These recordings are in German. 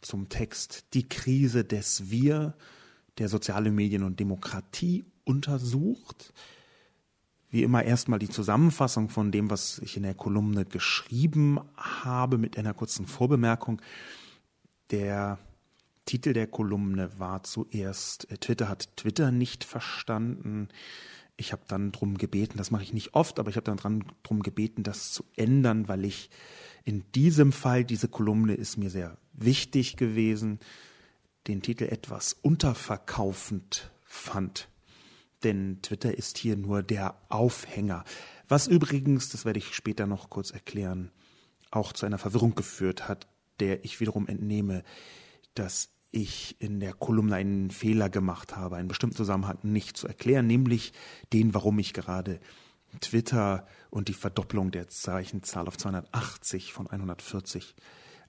zum Text Die Krise des Wir, der soziale Medien und Demokratie untersucht. Wie immer erstmal die Zusammenfassung von dem, was ich in der Kolumne geschrieben habe, mit einer kurzen Vorbemerkung. Der Titel der Kolumne war zuerst äh, Twitter hat Twitter nicht verstanden. Ich habe dann drum gebeten, das mache ich nicht oft, aber ich habe dann dran, drum gebeten, das zu ändern, weil ich in diesem Fall, diese Kolumne ist mir sehr wichtig gewesen, den Titel etwas unterverkaufend fand. Denn Twitter ist hier nur der Aufhänger. Was übrigens, das werde ich später noch kurz erklären, auch zu einer Verwirrung geführt hat, der ich wiederum entnehme, dass ich in der Kolumne einen Fehler gemacht habe, einen bestimmten Zusammenhang nicht zu erklären, nämlich den, warum ich gerade Twitter und die Verdopplung der Zeichenzahl auf 280 von 140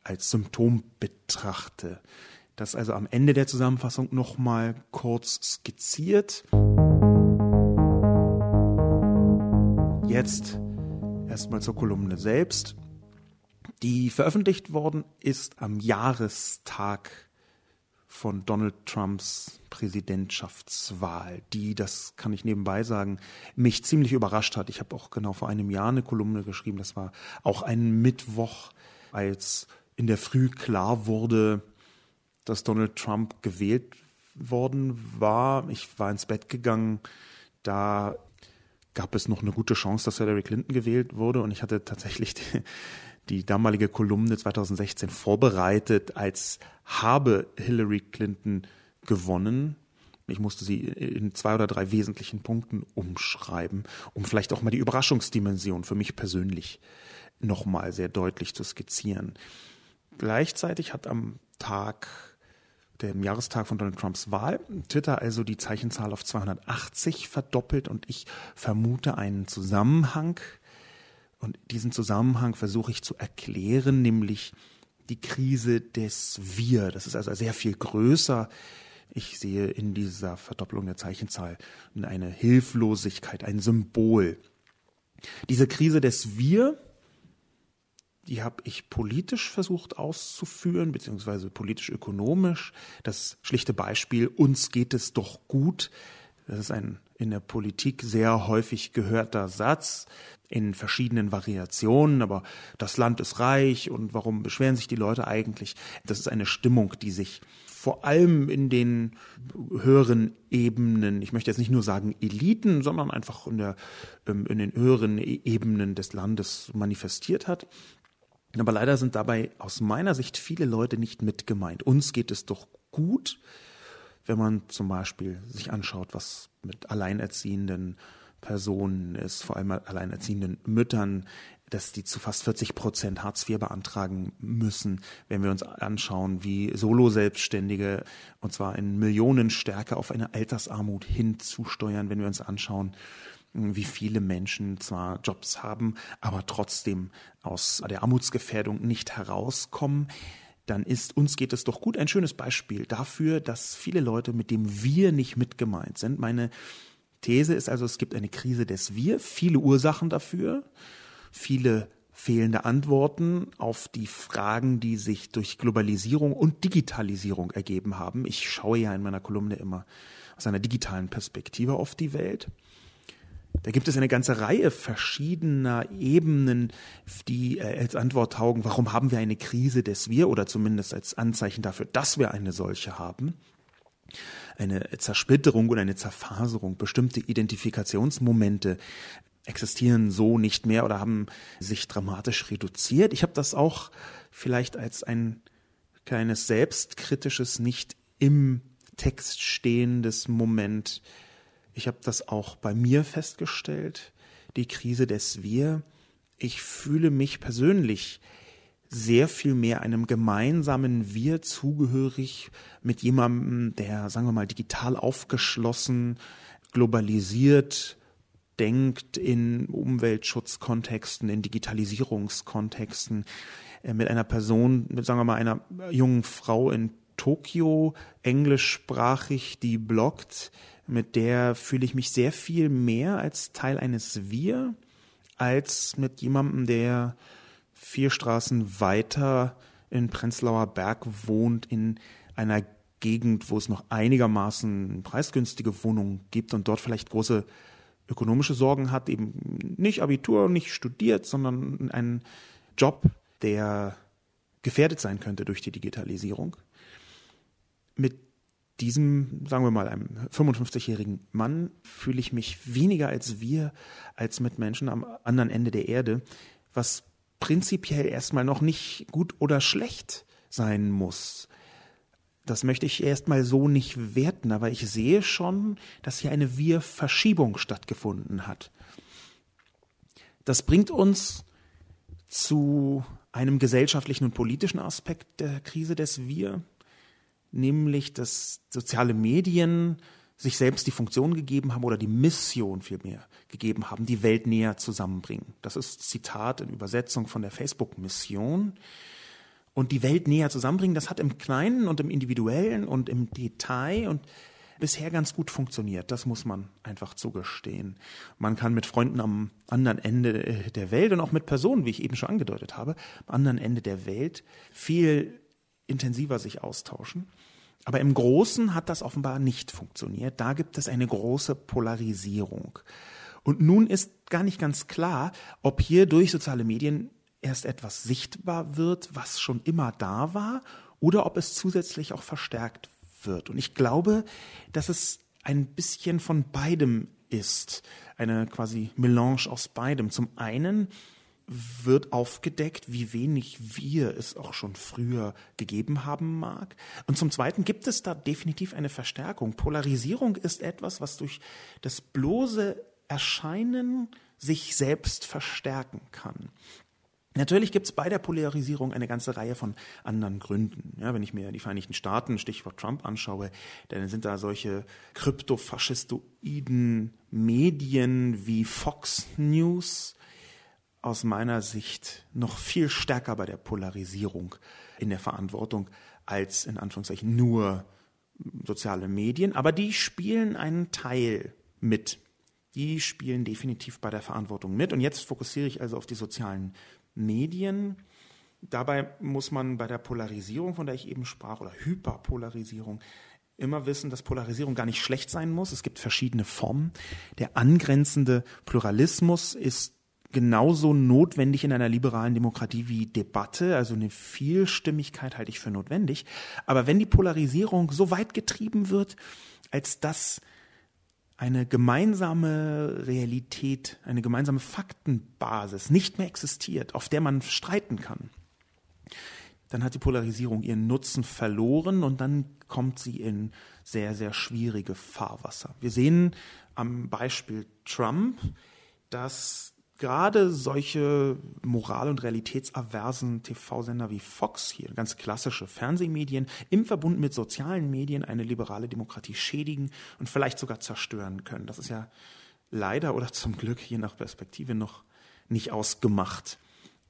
als Symptom betrachte. Das also am Ende der Zusammenfassung nochmal kurz skizziert. Jetzt erstmal zur Kolumne selbst, die veröffentlicht worden ist am Jahrestag von Donald Trumps Präsidentschaftswahl, die, das kann ich nebenbei sagen, mich ziemlich überrascht hat. Ich habe auch genau vor einem Jahr eine Kolumne geschrieben. Das war auch ein Mittwoch, als in der Früh klar wurde, dass Donald Trump gewählt worden war. Ich war ins Bett gegangen. Da gab es noch eine gute Chance, dass Hillary Clinton gewählt wurde. Und ich hatte tatsächlich die, die damalige Kolumne 2016 vorbereitet, als habe Hillary Clinton gewonnen. Ich musste sie in zwei oder drei wesentlichen Punkten umschreiben, um vielleicht auch mal die Überraschungsdimension für mich persönlich nochmal sehr deutlich zu skizzieren. Gleichzeitig hat am Tag, dem Jahrestag von Donald Trumps Wahl, Twitter also die Zeichenzahl auf 280 verdoppelt und ich vermute einen Zusammenhang und diesen Zusammenhang versuche ich zu erklären, nämlich die Krise des Wir. Das ist also sehr viel größer. Ich sehe in dieser Verdoppelung der Zeichenzahl eine Hilflosigkeit, ein Symbol. Diese Krise des Wir, die habe ich politisch versucht auszuführen, beziehungsweise politisch-ökonomisch. Das schlichte Beispiel, uns geht es doch gut. Das ist ein in der Politik sehr häufig gehörter Satz in verschiedenen Variationen, aber das Land ist reich und warum beschweren sich die Leute eigentlich? Das ist eine Stimmung, die sich vor allem in den höheren Ebenen, ich möchte jetzt nicht nur sagen Eliten, sondern einfach in, der, ähm, in den höheren e-, Ebenen des Landes manifestiert hat. Aber leider sind dabei aus meiner Sicht viele Leute nicht mit gemeint. Uns geht es doch gut, wenn man zum Beispiel sich anschaut, was mit alleinerziehenden Personen ist, vor allem alleinerziehenden Müttern, dass die zu fast 40 Prozent Hartz IV beantragen müssen, wenn wir uns anschauen, wie Solo-Selbstständige und zwar in Millionenstärke auf eine Altersarmut hinzusteuern, wenn wir uns anschauen, wie viele Menschen zwar Jobs haben, aber trotzdem aus der Armutsgefährdung nicht herauskommen dann ist uns geht es doch gut ein schönes Beispiel dafür, dass viele Leute mit dem Wir nicht mitgemeint sind. Meine These ist also, es gibt eine Krise des Wir, viele Ursachen dafür, viele fehlende Antworten auf die Fragen, die sich durch Globalisierung und Digitalisierung ergeben haben. Ich schaue ja in meiner Kolumne immer aus einer digitalen Perspektive auf die Welt. Da gibt es eine ganze Reihe verschiedener Ebenen, die äh, als Antwort taugen, warum haben wir eine Krise des Wir oder zumindest als Anzeichen dafür, dass wir eine solche haben. Eine Zersplitterung oder eine Zerfaserung, bestimmte Identifikationsmomente existieren so nicht mehr oder haben sich dramatisch reduziert. Ich habe das auch vielleicht als ein kleines selbstkritisches, nicht im Text stehendes Moment ich habe das auch bei mir festgestellt, die Krise des Wir. Ich fühle mich persönlich sehr viel mehr einem gemeinsamen Wir zugehörig mit jemandem, der, sagen wir mal, digital aufgeschlossen, globalisiert, denkt in Umweltschutzkontexten, in Digitalisierungskontexten, äh, mit einer Person, mit, sagen wir mal, einer jungen Frau in Tokio, englischsprachig, die bloggt, mit der fühle ich mich sehr viel mehr als Teil eines Wir, als mit jemandem, der vier Straßen weiter in Prenzlauer Berg wohnt, in einer Gegend, wo es noch einigermaßen preisgünstige Wohnungen gibt und dort vielleicht große ökonomische Sorgen hat, eben nicht Abitur, nicht studiert, sondern einen Job, der gefährdet sein könnte durch die Digitalisierung. Mit diesem, sagen wir mal, einem 55-jährigen Mann fühle ich mich weniger als wir, als mit Menschen am anderen Ende der Erde, was prinzipiell erstmal noch nicht gut oder schlecht sein muss. Das möchte ich erstmal so nicht werten, aber ich sehe schon, dass hier eine Wir-Verschiebung stattgefunden hat. Das bringt uns zu einem gesellschaftlichen und politischen Aspekt der Krise des Wir, nämlich dass soziale Medien sich selbst die Funktion gegeben haben oder die Mission vielmehr gegeben haben, die Welt näher zusammenbringen. Das ist Zitat in Übersetzung von der Facebook-Mission. Und die Welt näher zusammenbringen, das hat im Kleinen und im Individuellen und im Detail und bisher ganz gut funktioniert. Das muss man einfach zugestehen. Man kann mit Freunden am anderen Ende äh, der Welt und auch mit Personen, wie ich eben schon angedeutet habe, am anderen Ende der Welt viel intensiver sich austauschen. Aber im Großen hat das offenbar nicht funktioniert. Da gibt es eine große Polarisierung. Und nun ist gar nicht ganz klar, ob hier durch soziale Medien erst etwas sichtbar wird, was schon immer da war, oder ob es zusätzlich auch verstärkt wird. Und ich glaube, dass es ein bisschen von beidem ist. Eine quasi Melange aus beidem. Zum einen wird aufgedeckt, wie wenig wir es auch schon früher gegeben haben mag. Und zum Zweiten gibt es da definitiv eine Verstärkung. Polarisierung ist etwas, was durch das bloße Erscheinen sich selbst verstärken kann. Natürlich gibt es bei der Polarisierung eine ganze Reihe von anderen Gründen. Ja, wenn ich mir die Vereinigten Staaten, Stichwort Trump, anschaue, dann sind da solche kryptofaschistoiden Medien wie Fox News aus meiner Sicht noch viel stärker bei der Polarisierung in der Verantwortung als in Anführungszeichen nur soziale Medien. Aber die spielen einen Teil mit. Die spielen definitiv bei der Verantwortung mit. Und jetzt fokussiere ich also auf die sozialen Medien. Dabei muss man bei der Polarisierung, von der ich eben sprach, oder Hyperpolarisierung, immer wissen, dass Polarisierung gar nicht schlecht sein muss. Es gibt verschiedene Formen. Der angrenzende Pluralismus ist genauso notwendig in einer liberalen Demokratie wie Debatte. Also eine Vielstimmigkeit halte ich für notwendig. Aber wenn die Polarisierung so weit getrieben wird, als dass eine gemeinsame Realität, eine gemeinsame Faktenbasis nicht mehr existiert, auf der man streiten kann, dann hat die Polarisierung ihren Nutzen verloren und dann kommt sie in sehr, sehr schwierige Fahrwasser. Wir sehen am Beispiel Trump, dass gerade solche moral- und realitätsaversen TV-Sender wie Fox hier, ganz klassische Fernsehmedien, im Verbund mit sozialen Medien eine liberale Demokratie schädigen und vielleicht sogar zerstören können. Das ist ja leider oder zum Glück je nach Perspektive noch nicht ausgemacht,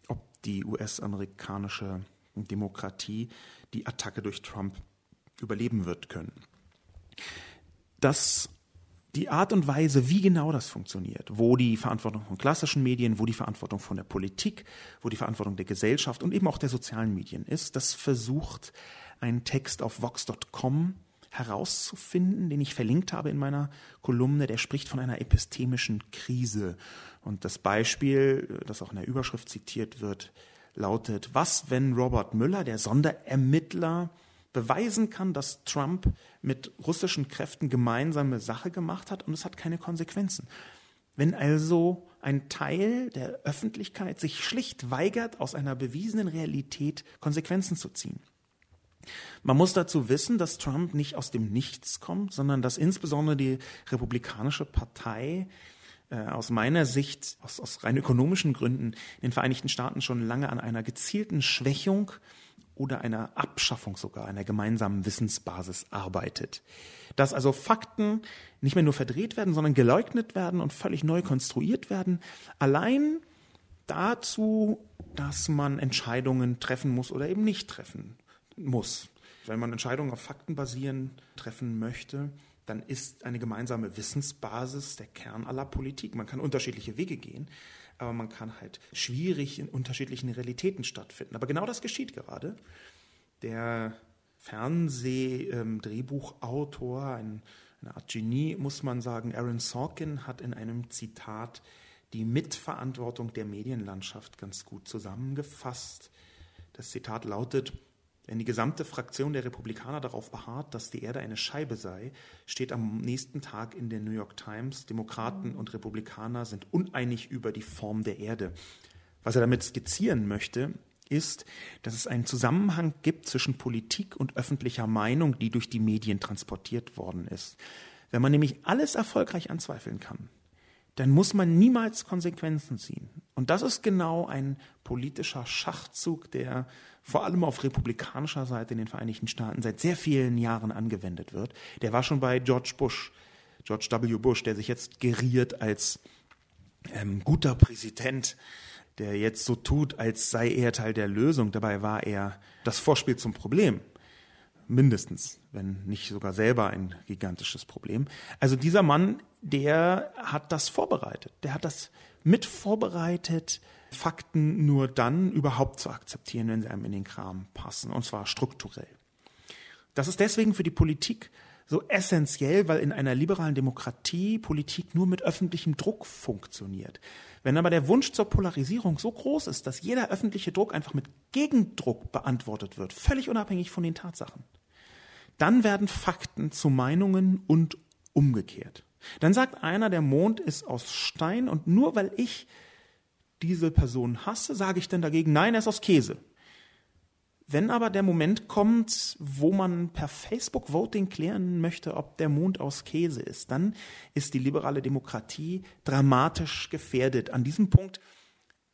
ob die US-amerikanische Demokratie die Attacke durch Trump überleben wird können. Das die Art und Weise, wie genau das funktioniert, wo die Verantwortung von klassischen Medien, wo die Verantwortung von der Politik, wo die Verantwortung der Gesellschaft und eben auch der sozialen Medien ist, das versucht ein Text auf vox.com herauszufinden, den ich verlinkt habe in meiner Kolumne, der spricht von einer epistemischen Krise. Und das Beispiel, das auch in der Überschrift zitiert wird, lautet, was, wenn Robert Müller, der Sonderermittler, beweisen kann, dass Trump mit russischen Kräften gemeinsame Sache gemacht hat und es hat keine Konsequenzen. Wenn also ein Teil der Öffentlichkeit sich schlicht weigert, aus einer bewiesenen Realität Konsequenzen zu ziehen. Man muss dazu wissen, dass Trump nicht aus dem Nichts kommt, sondern dass insbesondere die Republikanische Partei äh, aus meiner Sicht, aus, aus rein ökonomischen Gründen, in den Vereinigten Staaten schon lange an einer gezielten Schwächung oder einer Abschaffung sogar einer gemeinsamen Wissensbasis arbeitet. Dass also Fakten nicht mehr nur verdreht werden, sondern geleugnet werden und völlig neu konstruiert werden, allein dazu, dass man Entscheidungen treffen muss oder eben nicht treffen muss. Wenn man Entscheidungen auf Fakten basieren treffen möchte, dann ist eine gemeinsame Wissensbasis der Kern aller Politik. Man kann unterschiedliche Wege gehen, aber man kann halt schwierig in unterschiedlichen Realitäten stattfinden. Aber genau das geschieht gerade. Der Fernsehdrehbuchautor, ein, eine Art Genie, muss man sagen, Aaron Sorkin, hat in einem Zitat die Mitverantwortung der Medienlandschaft ganz gut zusammengefasst. Das Zitat lautet, wenn die gesamte Fraktion der Republikaner darauf beharrt, dass die Erde eine Scheibe sei, steht am nächsten Tag in der New York Times, Demokraten und Republikaner sind uneinig über die Form der Erde. Was er damit skizzieren möchte, ist, dass es einen Zusammenhang gibt zwischen Politik und öffentlicher Meinung, die durch die Medien transportiert worden ist. Wenn man nämlich alles erfolgreich anzweifeln kann, dann muss man niemals Konsequenzen ziehen. Und das ist genau ein politischer Schachzug, der vor allem auf republikanischer Seite in den Vereinigten Staaten seit sehr vielen Jahren angewendet wird. Der war schon bei George Bush, George W. Bush, der sich jetzt geriert als ähm, guter Präsident, der jetzt so tut, als sei er Teil der Lösung. Dabei war er das Vorspiel zum Problem mindestens, wenn nicht sogar selber ein gigantisches Problem. Also dieser Mann, der hat das vorbereitet, der hat das mit vorbereitet, Fakten nur dann überhaupt zu akzeptieren, wenn sie einem in den Kram passen, und zwar strukturell. Das ist deswegen für die Politik so essentiell, weil in einer liberalen Demokratie Politik nur mit öffentlichem Druck funktioniert. Wenn aber der Wunsch zur Polarisierung so groß ist, dass jeder öffentliche Druck einfach mit Gegendruck beantwortet wird, völlig unabhängig von den Tatsachen, dann werden Fakten zu Meinungen und umgekehrt. Dann sagt einer, der Mond ist aus Stein und nur weil ich diese Person hasse, sage ich dann dagegen, nein, er ist aus Käse. Wenn aber der Moment kommt, wo man per Facebook-Voting klären möchte, ob der Mond aus Käse ist, dann ist die liberale Demokratie dramatisch gefährdet. An diesem Punkt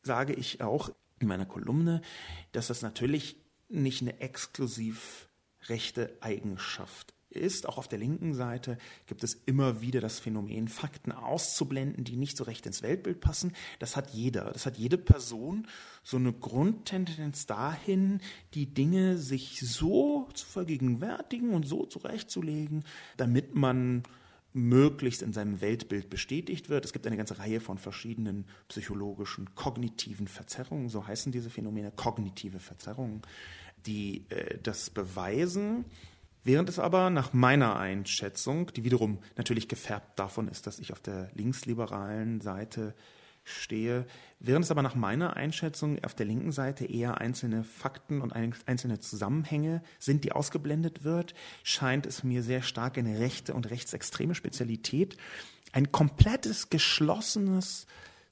sage ich auch in meiner Kolumne, dass das natürlich nicht eine exklusiv rechte Eigenschaft ist. Auch auf der linken Seite gibt es immer wieder das Phänomen, Fakten auszublenden, die nicht so recht ins Weltbild passen. Das hat jeder, das hat jede Person so eine Grundtendenz dahin, die Dinge sich so zu vergegenwärtigen und so zurechtzulegen, damit man möglichst in seinem Weltbild bestätigt wird. Es gibt eine ganze Reihe von verschiedenen psychologischen, kognitiven Verzerrungen, so heißen diese Phänomene, kognitive Verzerrungen, die äh, das beweisen. Während es aber nach meiner Einschätzung, die wiederum natürlich gefärbt davon ist, dass ich auf der linksliberalen Seite stehe, während es aber nach meiner Einschätzung auf der linken Seite eher einzelne Fakten und einzelne Zusammenhänge sind, die ausgeblendet wird, scheint es mir sehr stark eine rechte und rechtsextreme Spezialität, ein komplettes, geschlossenes,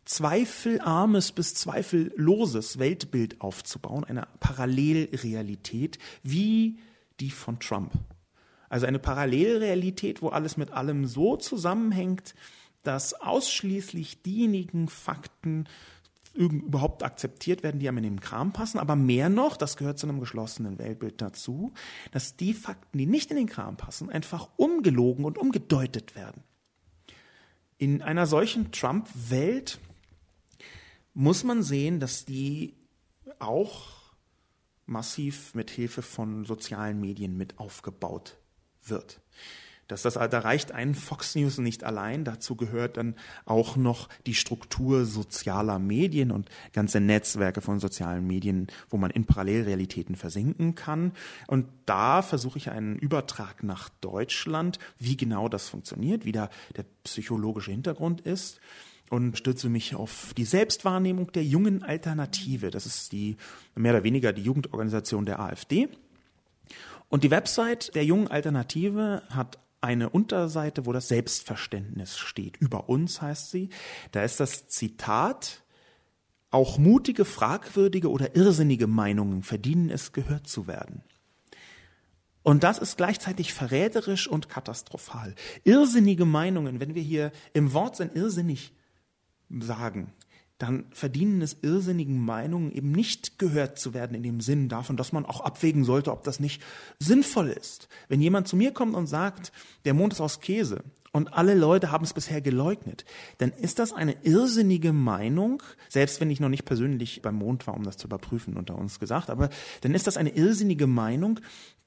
zweifelarmes bis zweifelloses Weltbild aufzubauen, eine Parallelrealität, wie die von Trump. Also eine Parallelrealität, wo alles mit allem so zusammenhängt, dass ausschließlich diejenigen Fakten überhaupt akzeptiert werden, die einem in den Kram passen, aber mehr noch, das gehört zu einem geschlossenen Weltbild dazu, dass die Fakten, die nicht in den Kram passen, einfach umgelogen und umgedeutet werden. In einer solchen Trump-Welt muss man sehen, dass die auch massiv mit Hilfe von sozialen Medien mit aufgebaut wird. Dass das, da reicht ein Fox News nicht allein. Dazu gehört dann auch noch die Struktur sozialer Medien und ganze Netzwerke von sozialen Medien, wo man in Parallelrealitäten versinken kann. Und da versuche ich einen Übertrag nach Deutschland, wie genau das funktioniert, wie da der psychologische Hintergrund ist und stütze mich auf die Selbstwahrnehmung der jungen Alternative. Das ist die mehr oder weniger die Jugendorganisation der AfD. Und die Website der jungen Alternative hat eine Unterseite, wo das Selbstverständnis steht. Über uns heißt sie. Da ist das Zitat, auch mutige, fragwürdige oder irrsinnige Meinungen verdienen es, gehört zu werden. Und das ist gleichzeitig verräterisch und katastrophal. Irrsinnige Meinungen, wenn wir hier im Wortsinn irrsinnig sagen, dann verdienen es irrsinnigen Meinungen eben nicht gehört zu werden in dem Sinn davon, dass man auch abwägen sollte, ob das nicht sinnvoll ist. Wenn jemand zu mir kommt und sagt, der Mond ist aus Käse und alle Leute haben es bisher geleugnet, dann ist das eine irrsinnige Meinung, selbst wenn ich noch nicht persönlich beim Mond war, um das zu überprüfen, unter uns gesagt, aber dann ist das eine irrsinnige Meinung,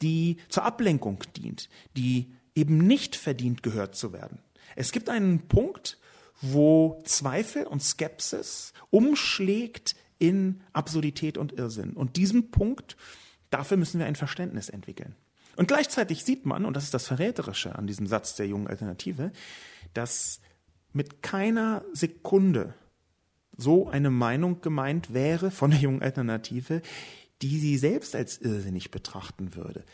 die zur Ablenkung dient, die eben nicht verdient gehört zu werden. Es gibt einen Punkt, wo Zweifel und Skepsis umschlägt in Absurdität und Irrsinn. Und diesen Punkt, dafür müssen wir ein Verständnis entwickeln. Und gleichzeitig sieht man, und das ist das Verräterische an diesem Satz der jungen Alternative, dass mit keiner Sekunde so eine Meinung gemeint wäre von der jungen Alternative, die sie selbst als irrsinnig betrachten würde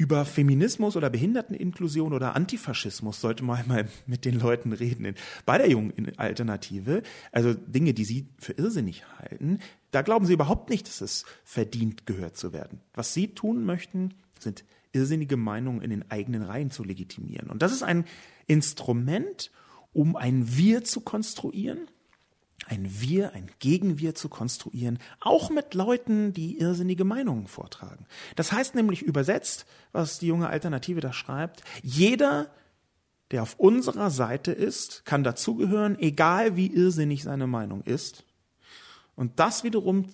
über Feminismus oder Behinderteninklusion oder Antifaschismus sollte man mal mit den Leuten reden. Bei der jungen Alternative, also Dinge, die sie für irrsinnig halten, da glauben sie überhaupt nicht, dass es verdient gehört zu werden. Was sie tun möchten, sind irrsinnige Meinungen in den eigenen Reihen zu legitimieren. Und das ist ein Instrument, um ein Wir zu konstruieren, ein Wir, ein Gegenwir zu konstruieren, auch mit Leuten, die irrsinnige Meinungen vortragen. Das heißt nämlich übersetzt, was die junge Alternative da schreibt, jeder, der auf unserer Seite ist, kann dazugehören, egal wie irrsinnig seine Meinung ist. Und das wiederum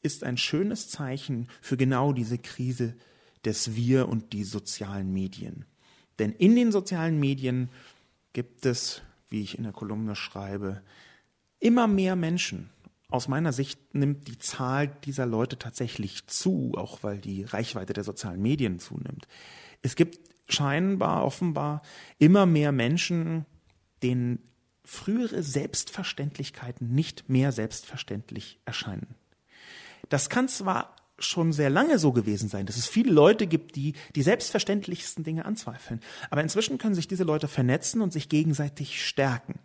ist ein schönes Zeichen für genau diese Krise des Wir und die sozialen Medien. Denn in den sozialen Medien gibt es, wie ich in der Kolumne schreibe, immer mehr Menschen. Aus meiner Sicht nimmt die Zahl dieser Leute tatsächlich zu, auch weil die Reichweite der sozialen Medien zunimmt. Es gibt scheinbar, offenbar immer mehr Menschen, denen frühere Selbstverständlichkeiten nicht mehr selbstverständlich erscheinen. Das kann zwar schon sehr lange so gewesen sein, dass es viele Leute gibt, die die selbstverständlichsten Dinge anzweifeln. Aber inzwischen können sich diese Leute vernetzen und sich gegenseitig stärken.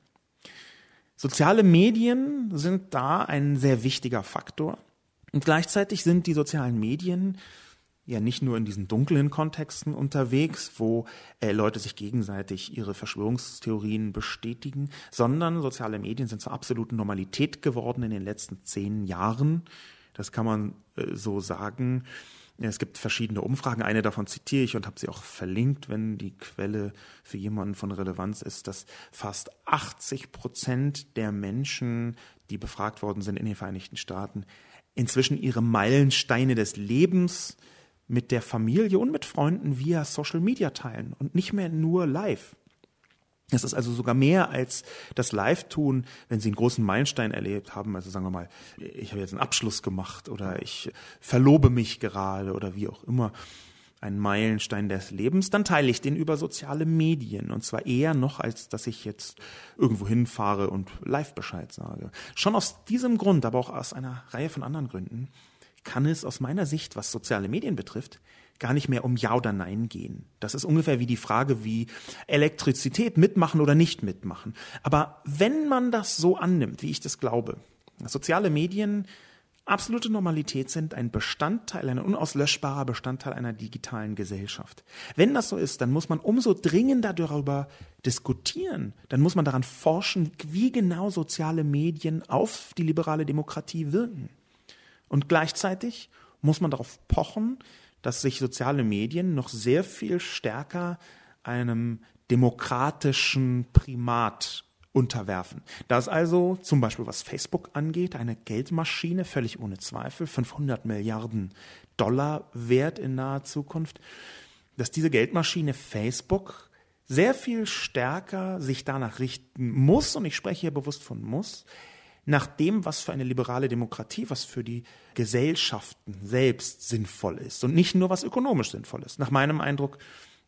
Soziale Medien sind da ein sehr wichtiger Faktor. Und gleichzeitig sind die sozialen Medien ja nicht nur in diesen dunklen Kontexten unterwegs, wo äh, Leute sich gegenseitig ihre Verschwörungstheorien bestätigen, sondern soziale Medien sind zur absoluten Normalität geworden in den letzten zehn Jahren. Das kann man äh, so sagen. Es gibt verschiedene Umfragen. Eine davon zitiere ich und habe sie auch verlinkt, wenn die Quelle für jemanden von Relevanz ist, dass fast 80 Prozent der Menschen, die befragt worden sind in den Vereinigten Staaten, inzwischen ihre Meilensteine des Lebens mit der Familie und mit Freunden via Social Media teilen und nicht mehr nur live. Es ist also sogar mehr als das Live-Tun, wenn Sie einen großen Meilenstein erlebt haben. Also sagen wir mal, ich habe jetzt einen Abschluss gemacht oder ich verlobe mich gerade oder wie auch immer. Ein Meilenstein des Lebens, dann teile ich den über soziale Medien. Und zwar eher noch, als dass ich jetzt irgendwo hinfahre und live Bescheid sage. Schon aus diesem Grund, aber auch aus einer Reihe von anderen Gründen, kann es aus meiner Sicht, was soziale Medien betrifft, gar nicht mehr um Ja oder Nein gehen. Das ist ungefähr wie die Frage, wie Elektrizität mitmachen oder nicht mitmachen. Aber wenn man das so annimmt, wie ich das glaube, soziale Medien absolute Normalität sind, ein Bestandteil, ein unauslöschbarer Bestandteil einer digitalen Gesellschaft. Wenn das so ist, dann muss man umso dringender darüber diskutieren. Dann muss man daran forschen, wie genau soziale Medien auf die liberale Demokratie wirken. Und gleichzeitig muss man darauf pochen, dass sich soziale Medien noch sehr viel stärker einem demokratischen Primat unterwerfen. Da ist also zum Beispiel, was Facebook angeht, eine Geldmaschine, völlig ohne Zweifel, 500 Milliarden Dollar wert in naher Zukunft, dass diese Geldmaschine Facebook sehr viel stärker sich danach richten muss, und ich spreche hier bewusst von muss, nach dem, was für eine liberale Demokratie, was für die Gesellschaften selbst sinnvoll ist und nicht nur was ökonomisch sinnvoll ist. Nach meinem Eindruck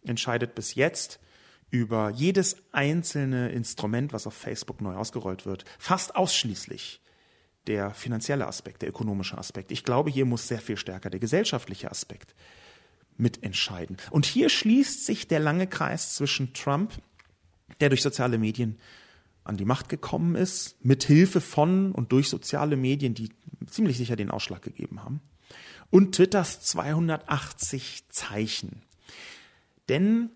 entscheidet bis jetzt über jedes einzelne Instrument, was auf Facebook neu ausgerollt wird, fast ausschließlich der finanzielle Aspekt, der ökonomische Aspekt. Ich glaube, hier muss sehr viel stärker der gesellschaftliche Aspekt mitentscheiden. Und hier schließt sich der lange Kreis zwischen Trump, der durch soziale Medien an die Macht gekommen ist, mit Hilfe von und durch soziale Medien, die ziemlich sicher den Ausschlag gegeben haben, und Twitters 280 Zeichen. Denn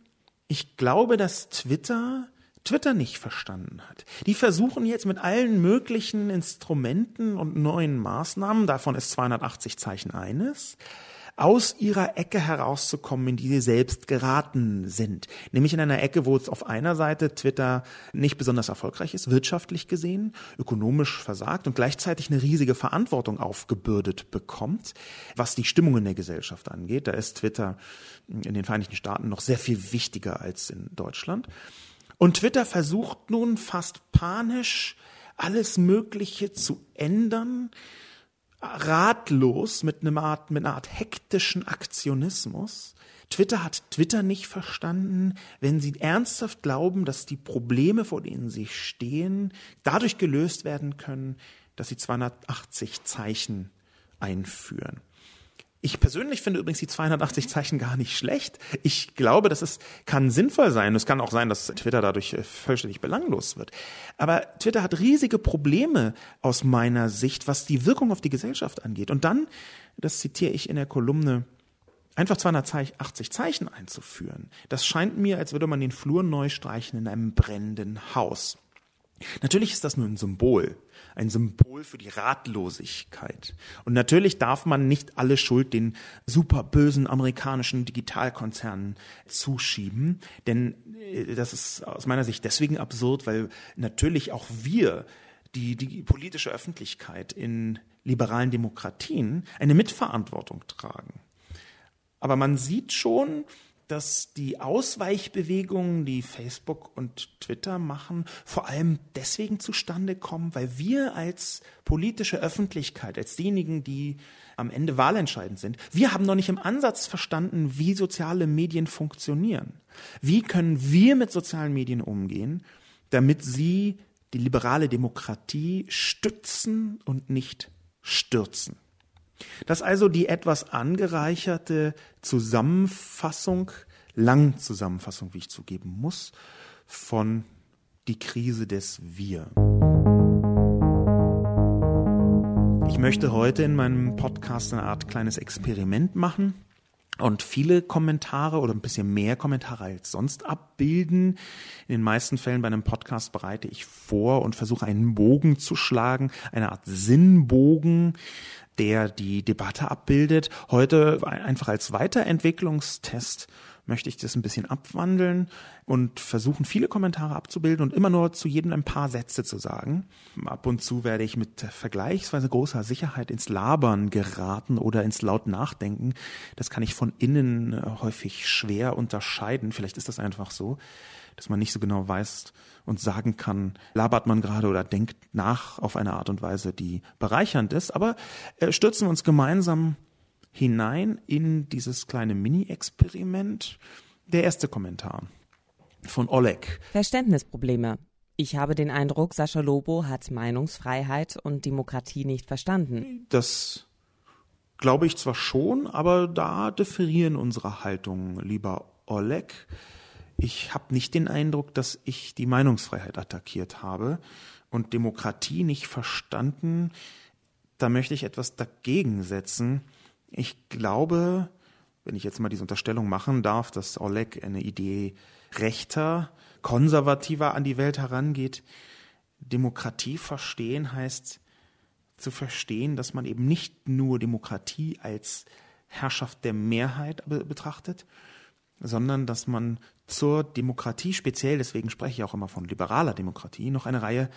ich glaube, dass Twitter Twitter nicht verstanden hat. Die versuchen jetzt mit allen möglichen Instrumenten und neuen Maßnahmen, davon ist 280 Zeichen eines, aus ihrer Ecke herauszukommen, in die sie selbst geraten sind. Nämlich in einer Ecke, wo es auf einer Seite Twitter nicht besonders erfolgreich ist, wirtschaftlich gesehen, ökonomisch versagt und gleichzeitig eine riesige Verantwortung aufgebürdet bekommt, was die Stimmung in der Gesellschaft angeht. Da ist Twitter in den Vereinigten Staaten noch sehr viel wichtiger als in Deutschland. Und Twitter versucht nun fast panisch, alles Mögliche zu ändern, ratlos mit, einer Art, mit einer Art hektischen Aktionismus. Twitter hat Twitter nicht verstanden, wenn sie ernsthaft glauben, dass die Probleme, vor denen sie stehen, dadurch gelöst werden können, dass sie 280 Zeichen einführen. Ich persönlich finde übrigens die 280 Zeichen gar nicht schlecht. Ich glaube, dass es kann sinnvoll sein. Es kann auch sein, dass Twitter dadurch äh, vollständig belanglos wird. Aber Twitter hat riesige Probleme aus meiner Sicht, was die Wirkung auf die Gesellschaft angeht. Und dann, das zitiere ich in der Kolumne, einfach 280 Zeichen einzuführen. Das scheint mir, als würde man den Flur neu streichen in einem brennenden Haus. Natürlich ist das nur ein Symbol, ein Symbol für die Ratlosigkeit. Und natürlich darf man nicht alle Schuld den super bösen amerikanischen Digitalkonzernen zuschieben, denn äh, das ist aus meiner Sicht deswegen absurd, weil natürlich auch wir, die, die politische Öffentlichkeit in liberalen Demokratien, eine Mitverantwortung tragen. Aber man sieht schon, dass die Ausweichbewegungen, die Facebook und Twitter machen, vor allem deswegen zustande kommen, weil wir als politische Öffentlichkeit, als diejenigen, die am Ende wahlentscheidend sind, wir haben noch nicht im Ansatz verstanden, wie soziale Medien funktionieren. Wie können wir mit sozialen Medien umgehen, damit sie die liberale Demokratie stützen und nicht stürzen. Das ist also die etwas angereicherte Zusammenfassung, Langzusammenfassung, wie ich zugeben muss, von die Krise des Wir. Ich möchte heute in meinem Podcast eine Art kleines Experiment machen und viele Kommentare oder ein bisschen mehr Kommentare als sonst abbilden. In den meisten Fällen bei einem Podcast bereite ich vor und versuche einen Bogen zu schlagen, eine Art Sinnbogen, der die Debatte abbildet. Heute einfach als Weiterentwicklungstest möchte ich das ein bisschen abwandeln und versuchen, viele Kommentare abzubilden und immer nur zu jedem ein paar Sätze zu sagen. Ab und zu werde ich mit vergleichsweise großer Sicherheit ins Labern geraten oder ins laut Nachdenken. Das kann ich von innen äh, häufig schwer unterscheiden. Vielleicht ist das einfach so, dass man nicht so genau weiß und sagen kann, labert man gerade oder denkt nach auf eine Art und Weise, die bereichernd ist. Aber äh, stürzen wir uns gemeinsam hinein in dieses kleine Mini-Experiment. Der erste Kommentar von Oleg. Verständnisprobleme. Ich habe den Eindruck, Sascha Lobo hat Meinungsfreiheit und Demokratie nicht verstanden. Das glaube ich zwar schon, aber da differieren unsere Haltungen, lieber Oleg. Ich habe nicht den Eindruck, dass ich die Meinungsfreiheit attackiert habe und Demokratie nicht verstanden. Da möchte ich etwas dagegen setzen. Ich glaube, wenn ich jetzt mal diese Unterstellung machen darf, dass Oleg eine Idee rechter, konservativer an die Welt herangeht, Demokratie verstehen heißt zu verstehen, dass man eben nicht nur Demokratie als Herrschaft der Mehrheit betrachtet, sondern dass man zur Demokratie speziell, deswegen spreche ich auch immer von liberaler Demokratie, noch eine Reihe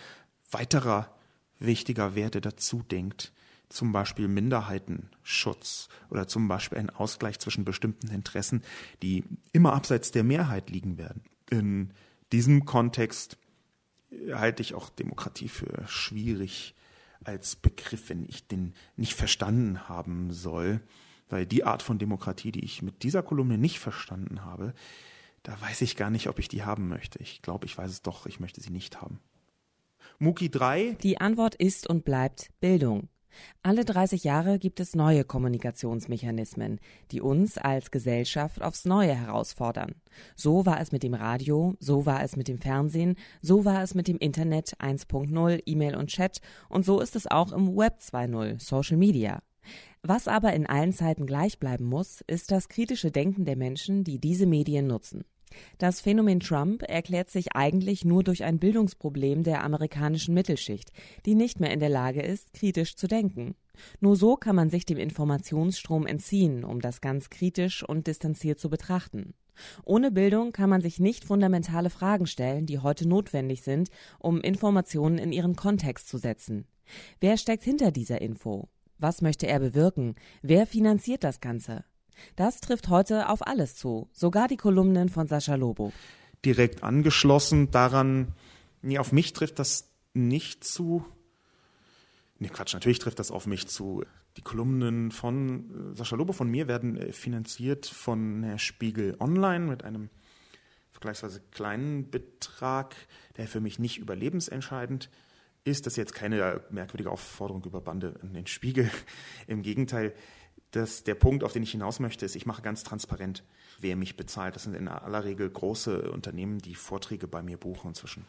weiterer wichtiger Werte dazu denkt, zum Beispiel Minderheitenschutz oder zum Beispiel ein Ausgleich zwischen bestimmten Interessen, die immer abseits der Mehrheit liegen werden. In diesem Kontext halte ich auch Demokratie für schwierig als Begriff, wenn ich den nicht verstanden haben soll, weil die Art von Demokratie, die ich mit dieser Kolumne nicht verstanden habe, da weiß ich gar nicht, ob ich die haben möchte. Ich glaube, ich weiß es doch, ich möchte sie nicht haben. Muki 3. Die Antwort ist und bleibt Bildung. Alle 30 Jahre gibt es neue Kommunikationsmechanismen, die uns als Gesellschaft aufs Neue herausfordern. So war es mit dem Radio, so war es mit dem Fernsehen, so war es mit dem Internet 1.0, E-Mail und Chat und so ist es auch im Web 2.0, Social Media. Was aber in allen Zeiten gleich bleiben muss, ist das kritische Denken der Menschen, die diese Medien nutzen. Das Phänomen Trump erklärt sich eigentlich nur durch ein Bildungsproblem der amerikanischen Mittelschicht, die nicht mehr in der Lage ist, kritisch zu denken. Nur so kann man sich dem Informationsstrom entziehen, um das ganz kritisch und distanziert zu betrachten. Ohne Bildung kann man sich nicht fundamentale Fragen stellen, die heute notwendig sind, um Informationen in ihren Kontext zu setzen. Wer steckt hinter dieser Info? Was möchte er bewirken? Wer finanziert das Ganze? Das trifft heute auf alles zu, sogar die Kolumnen von Sascha Lobo. Direkt angeschlossen daran, nee, auf mich trifft das nicht zu. Nee, Quatsch, natürlich trifft das auf mich zu. Die Kolumnen von äh, Sascha Lobo, von mir, werden äh, finanziert von Spiegel Online mit einem vergleichsweise kleinen Betrag, der für mich nicht überlebensentscheidend ist. Das jetzt keine merkwürdige Aufforderung über Bande in den Spiegel. Im Gegenteil, dass der Punkt, auf den ich hinaus möchte, ist, ich mache ganz transparent, wer mich bezahlt. Das sind in aller Regel große Unternehmen, die Vorträge bei mir buchen. Zwischen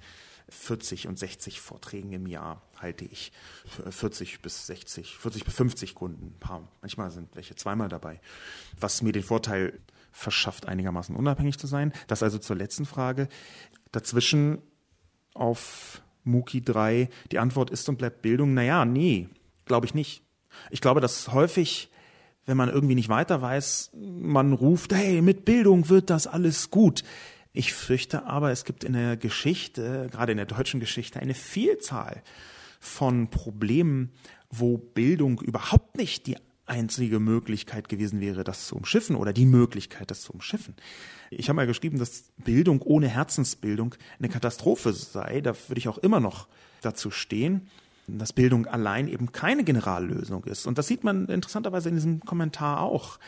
40 und 60 Vorträgen im Jahr halte ich. 40 bis 60, 40 bis 50 Kunden. Paar, manchmal sind welche zweimal dabei. Was mir den Vorteil verschafft, einigermaßen unabhängig zu sein. Das also zur letzten Frage. Dazwischen auf Muki 3, die Antwort ist und bleibt Bildung. Naja, nee, glaube ich nicht. Ich glaube, dass häufig wenn man irgendwie nicht weiter weiß, man ruft, hey, mit Bildung wird das alles gut. Ich fürchte aber, es gibt in der Geschichte, gerade in der deutschen Geschichte, eine Vielzahl von Problemen, wo Bildung überhaupt nicht die einzige Möglichkeit gewesen wäre, das zu umschiffen oder die Möglichkeit, das zu umschiffen. Ich habe mal geschrieben, dass Bildung ohne Herzensbildung eine Katastrophe sei. Da würde ich auch immer noch dazu stehen dass Bildung allein eben keine Generallösung ist. Und das sieht man interessanterweise in diesem Kommentar auch.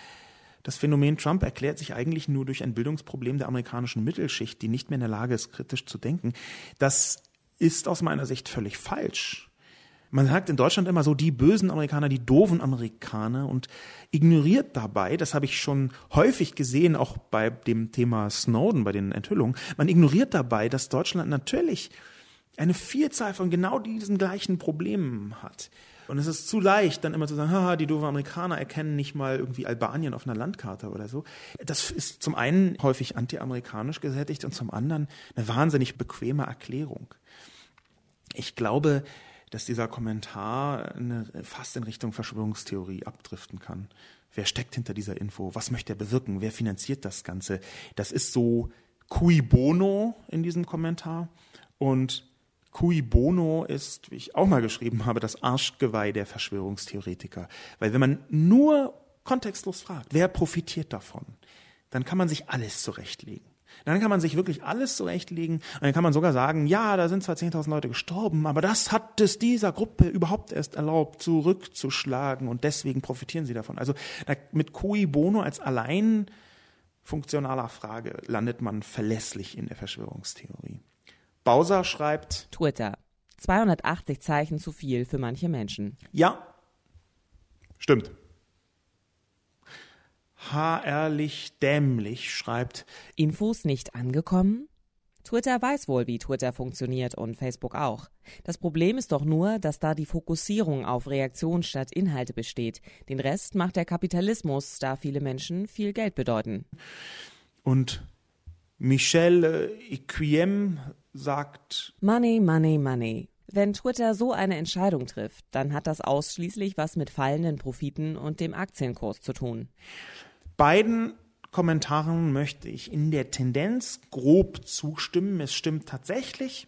Das Phänomen Trump erklärt sich eigentlich nur durch ein Bildungsproblem der amerikanischen Mittelschicht, die nicht mehr in der Lage ist, kritisch zu denken. Das ist aus meiner Sicht völlig falsch. Man sagt in Deutschland immer so, die bösen Amerikaner, die doofen Amerikaner und ignoriert dabei, das habe ich schon häufig gesehen, auch bei dem Thema Snowden, bei den Enthüllungen, man ignoriert dabei, dass Deutschland natürlich eine Vielzahl von genau diesen gleichen Problemen hat. Und es ist zu leicht, dann immer zu sagen, haha, die doofen Amerikaner erkennen nicht mal irgendwie Albanien auf einer Landkarte oder so. Das ist zum einen häufig anti-amerikanisch gesättigt und zum anderen eine wahnsinnig bequeme Erklärung. Ich glaube, dass dieser Kommentar eine, fast in Richtung Verschwörungstheorie abdriften kann. Wer steckt hinter dieser Info? Was möchte er bewirken? Wer finanziert das Ganze? Das ist so cui bono in diesem Kommentar. Und Cui bono ist, wie ich auch mal geschrieben habe, das Arschgeweih der Verschwörungstheoretiker. Weil wenn man nur kontextlos fragt, wer profitiert davon, dann kann man sich alles zurechtlegen. Dann kann man sich wirklich alles zurechtlegen und dann kann man sogar sagen, ja, da sind zwar 10.000 Leute gestorben, aber das hat es dieser Gruppe überhaupt erst erlaubt, zurückzuschlagen und deswegen profitieren sie davon. Also mit cui bono als allein funktionaler Frage landet man verlässlich in der Verschwörungstheorie. Bowser schreibt Twitter. 280 Zeichen zu viel für manche Menschen. Ja, stimmt. Haarlich dämlich schreibt Infos nicht angekommen? Twitter weiß wohl, wie Twitter funktioniert und Facebook auch. Das Problem ist doch nur, dass da die Fokussierung auf Reaktion statt Inhalte besteht. Den Rest macht der Kapitalismus, da viele Menschen viel Geld bedeuten. Und Michel Equiem sagt Money, Money, Money. Wenn Twitter so eine Entscheidung trifft, dann hat das ausschließlich was mit fallenden Profiten und dem Aktienkurs zu tun. Beiden Kommentaren möchte ich in der Tendenz grob zustimmen. Es stimmt tatsächlich,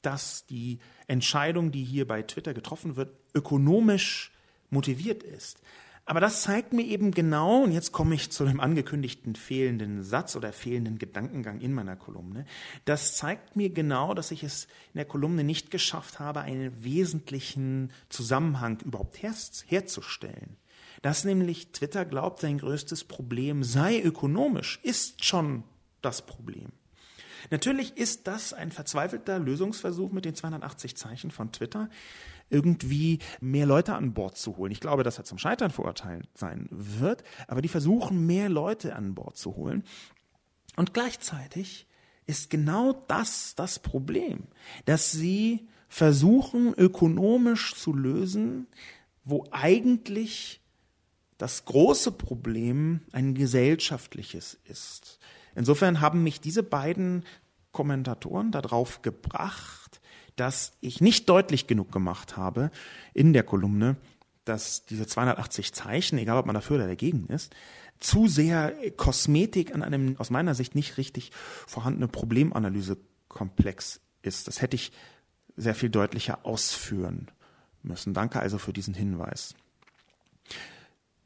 dass die Entscheidung, die hier bei Twitter getroffen wird, ökonomisch motiviert ist. Aber das zeigt mir eben genau, und jetzt komme ich zu dem angekündigten fehlenden Satz oder fehlenden Gedankengang in meiner Kolumne, das zeigt mir genau, dass ich es in der Kolumne nicht geschafft habe, einen wesentlichen Zusammenhang überhaupt her herzustellen. Dass nämlich Twitter glaubt, sein größtes Problem sei ökonomisch, ist schon das Problem. Natürlich ist das ein verzweifelter Lösungsversuch mit den 280 Zeichen von Twitter, irgendwie mehr Leute an Bord zu holen. Ich glaube, dass er zum Scheitern verurteilt sein wird, aber die versuchen, mehr Leute an Bord zu holen. Und gleichzeitig ist genau das das Problem, dass sie versuchen, ökonomisch zu lösen, wo eigentlich das große Problem ein gesellschaftliches ist. Insofern haben mich diese beiden Kommentatoren darauf gebracht, dass ich nicht deutlich genug gemacht habe in der Kolumne, dass diese 280 Zeichen, egal ob man dafür oder dagegen ist, zu sehr Kosmetik an einem aus meiner Sicht nicht richtig vorhandenen Problemanalysekomplex ist. Das hätte ich sehr viel deutlicher ausführen müssen. Danke also für diesen Hinweis.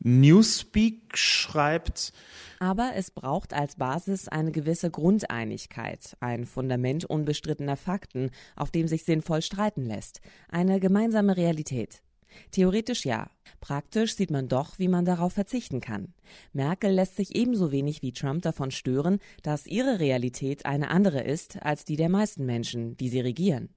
Newspeak schreibt, aber es braucht als Basis eine gewisse Grundeinigkeit, ein Fundament unbestrittener Fakten, auf dem sich sinnvoll streiten lässt, eine gemeinsame Realität. Theoretisch ja, praktisch sieht man doch, wie man darauf verzichten kann. Merkel lässt sich ebenso wenig wie Trump davon stören, dass ihre Realität eine andere ist als die der meisten Menschen, die sie regieren.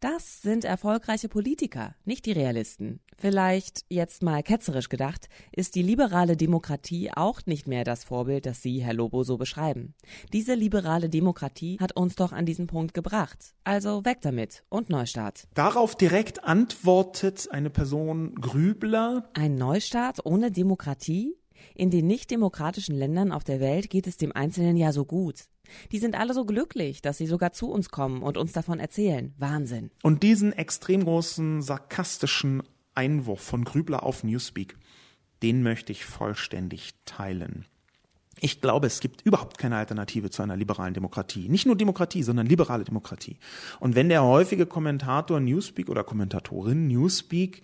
Das sind erfolgreiche Politiker, nicht die Realisten. Vielleicht, jetzt mal ketzerisch gedacht, ist die liberale Demokratie auch nicht mehr das Vorbild, das Sie, Herr Lobo, so beschreiben. Diese liberale Demokratie hat uns doch an diesen Punkt gebracht. Also weg damit und Neustart. Darauf direkt antwortet eine Person Grübler. Ein Neustart ohne Demokratie? In den nicht demokratischen Ländern auf der Welt geht es dem Einzelnen ja so gut. Die sind alle so glücklich, dass sie sogar zu uns kommen und uns davon erzählen. Wahnsinn. Und diesen extrem großen sarkastischen Einwurf von Grübler auf Newspeak, den möchte ich vollständig teilen. Ich glaube, es gibt überhaupt keine Alternative zu einer liberalen Demokratie. Nicht nur Demokratie, sondern liberale Demokratie. Und wenn der häufige Kommentator Newspeak oder Kommentatorin Newspeak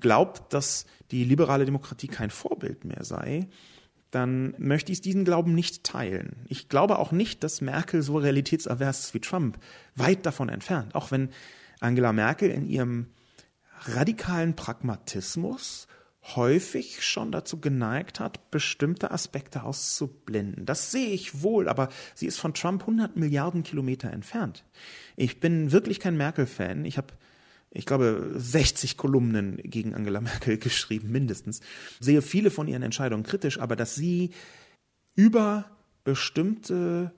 glaubt, dass die liberale Demokratie kein Vorbild mehr sei, dann möchte ich diesen Glauben nicht teilen. Ich glaube auch nicht, dass Merkel so realitätsavers ist wie Trump. Weit davon entfernt. Auch wenn Angela Merkel in ihrem radikalen Pragmatismus häufig schon dazu geneigt hat, bestimmte Aspekte auszublenden. Das sehe ich wohl, aber sie ist von Trump 100 Milliarden Kilometer entfernt. Ich bin wirklich kein Merkel-Fan. Ich habe ich glaube, 60 Kolumnen gegen Angela Merkel geschrieben, mindestens. Sehe viele von ihren Entscheidungen kritisch, aber dass sie über bestimmte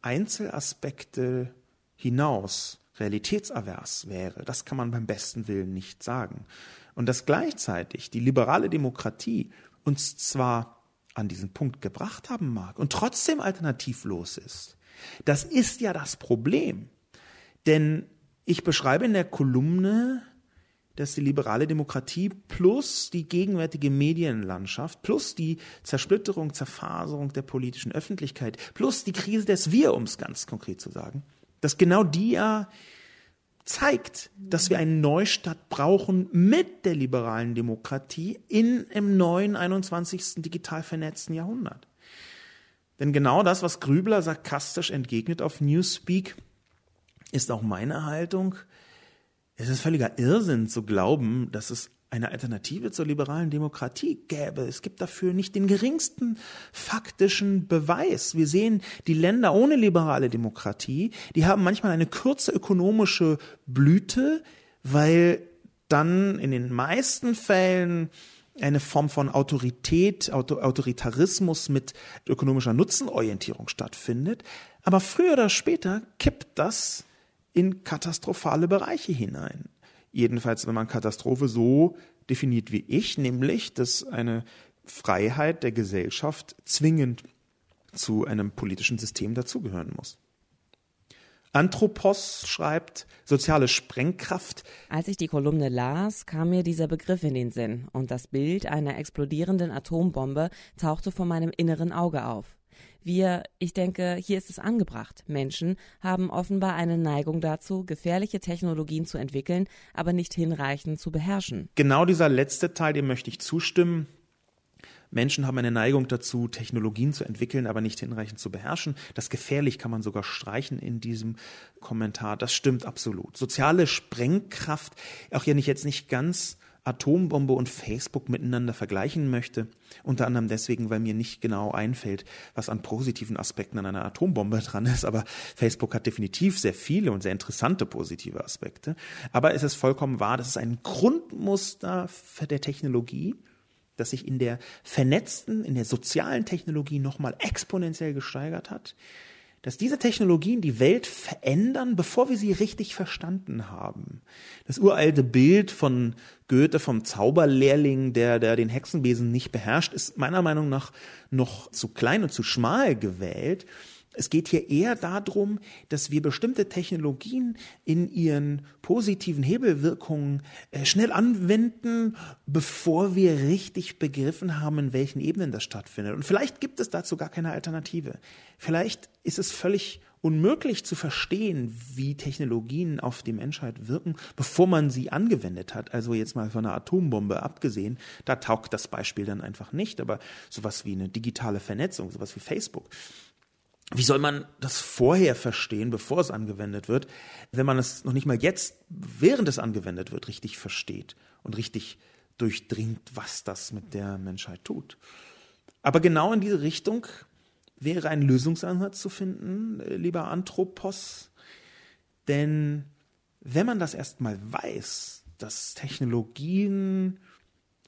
Einzelaspekte hinaus realitätsavers wäre, das kann man beim besten Willen nicht sagen. Und dass gleichzeitig die liberale Demokratie uns zwar an diesen Punkt gebracht haben mag und trotzdem alternativlos ist, das ist ja das Problem. Denn ich beschreibe in der Kolumne, dass die liberale Demokratie plus die gegenwärtige Medienlandschaft plus die Zersplitterung, Zerfaserung der politischen Öffentlichkeit plus die Krise des Wir, um es ganz konkret zu sagen, dass genau die ja zeigt, dass wir einen Neustart brauchen mit der liberalen Demokratie in im neuen 21. digital vernetzten Jahrhundert. Denn genau das, was Grübler sarkastisch entgegnet auf Newspeak, ist auch meine Haltung. Es ist völliger Irrsinn zu glauben, dass es eine Alternative zur liberalen Demokratie gäbe. Es gibt dafür nicht den geringsten faktischen Beweis. Wir sehen, die Länder ohne liberale Demokratie, die haben manchmal eine kurze ökonomische Blüte, weil dann in den meisten Fällen eine Form von Autorität, Autoritarismus mit ökonomischer Nutzenorientierung stattfindet. Aber früher oder später kippt das in katastrophale Bereiche hinein. Jedenfalls, wenn man Katastrophe so definiert wie ich, nämlich, dass eine Freiheit der Gesellschaft zwingend zu einem politischen System dazugehören muss. Anthropos schreibt soziale Sprengkraft. Als ich die Kolumne las, kam mir dieser Begriff in den Sinn und das Bild einer explodierenden Atombombe tauchte vor meinem inneren Auge auf. Wir, ich denke, hier ist es angebracht. Menschen haben offenbar eine Neigung dazu, gefährliche Technologien zu entwickeln, aber nicht hinreichend zu beherrschen. Genau dieser letzte Teil, dem möchte ich zustimmen. Menschen haben eine Neigung dazu, Technologien zu entwickeln, aber nicht hinreichend zu beherrschen. Das gefährlich kann man sogar streichen in diesem Kommentar. Das stimmt absolut. Soziale Sprengkraft, auch wenn ich jetzt nicht ganz Atombombe und Facebook miteinander vergleichen möchte. Unter anderem deswegen, weil mir nicht genau einfällt, was an positiven Aspekten an einer Atombombe dran ist. Aber Facebook hat definitiv sehr viele und sehr interessante positive Aspekte. Aber es ist vollkommen wahr, das ist ein Grundmuster der Technologie, das sich in der vernetzten, in der sozialen Technologie nochmal exponentiell gesteigert hat dass diese Technologien die Welt verändern, bevor wir sie richtig verstanden haben. Das uralte Bild von Goethe vom Zauberlehrling, der, der den Hexenbesen nicht beherrscht, ist meiner Meinung nach noch zu klein und zu schmal gewählt. Es geht hier eher darum, dass wir bestimmte Technologien in ihren positiven Hebelwirkungen äh, schnell anwenden, bevor wir richtig begriffen haben, in welchen Ebenen das stattfindet. Und vielleicht gibt es dazu gar keine Alternative. Vielleicht ist es völlig unmöglich zu verstehen, wie Technologien auf die Menschheit wirken, bevor man sie angewendet hat. Also jetzt mal von einer Atombombe abgesehen, da taugt das Beispiel dann einfach nicht. Aber sowas wie eine digitale Vernetzung, sowas wie Facebook, wie soll man das vorher verstehen, bevor es angewendet wird, wenn man es noch nicht mal jetzt, während es angewendet wird, richtig versteht und richtig durchdringt, was das mit der Menschheit tut? Aber genau in diese Richtung wäre ein Lösungsansatz zu finden, äh, lieber Anthropos. Denn wenn man das erstmal weiß, dass Technologien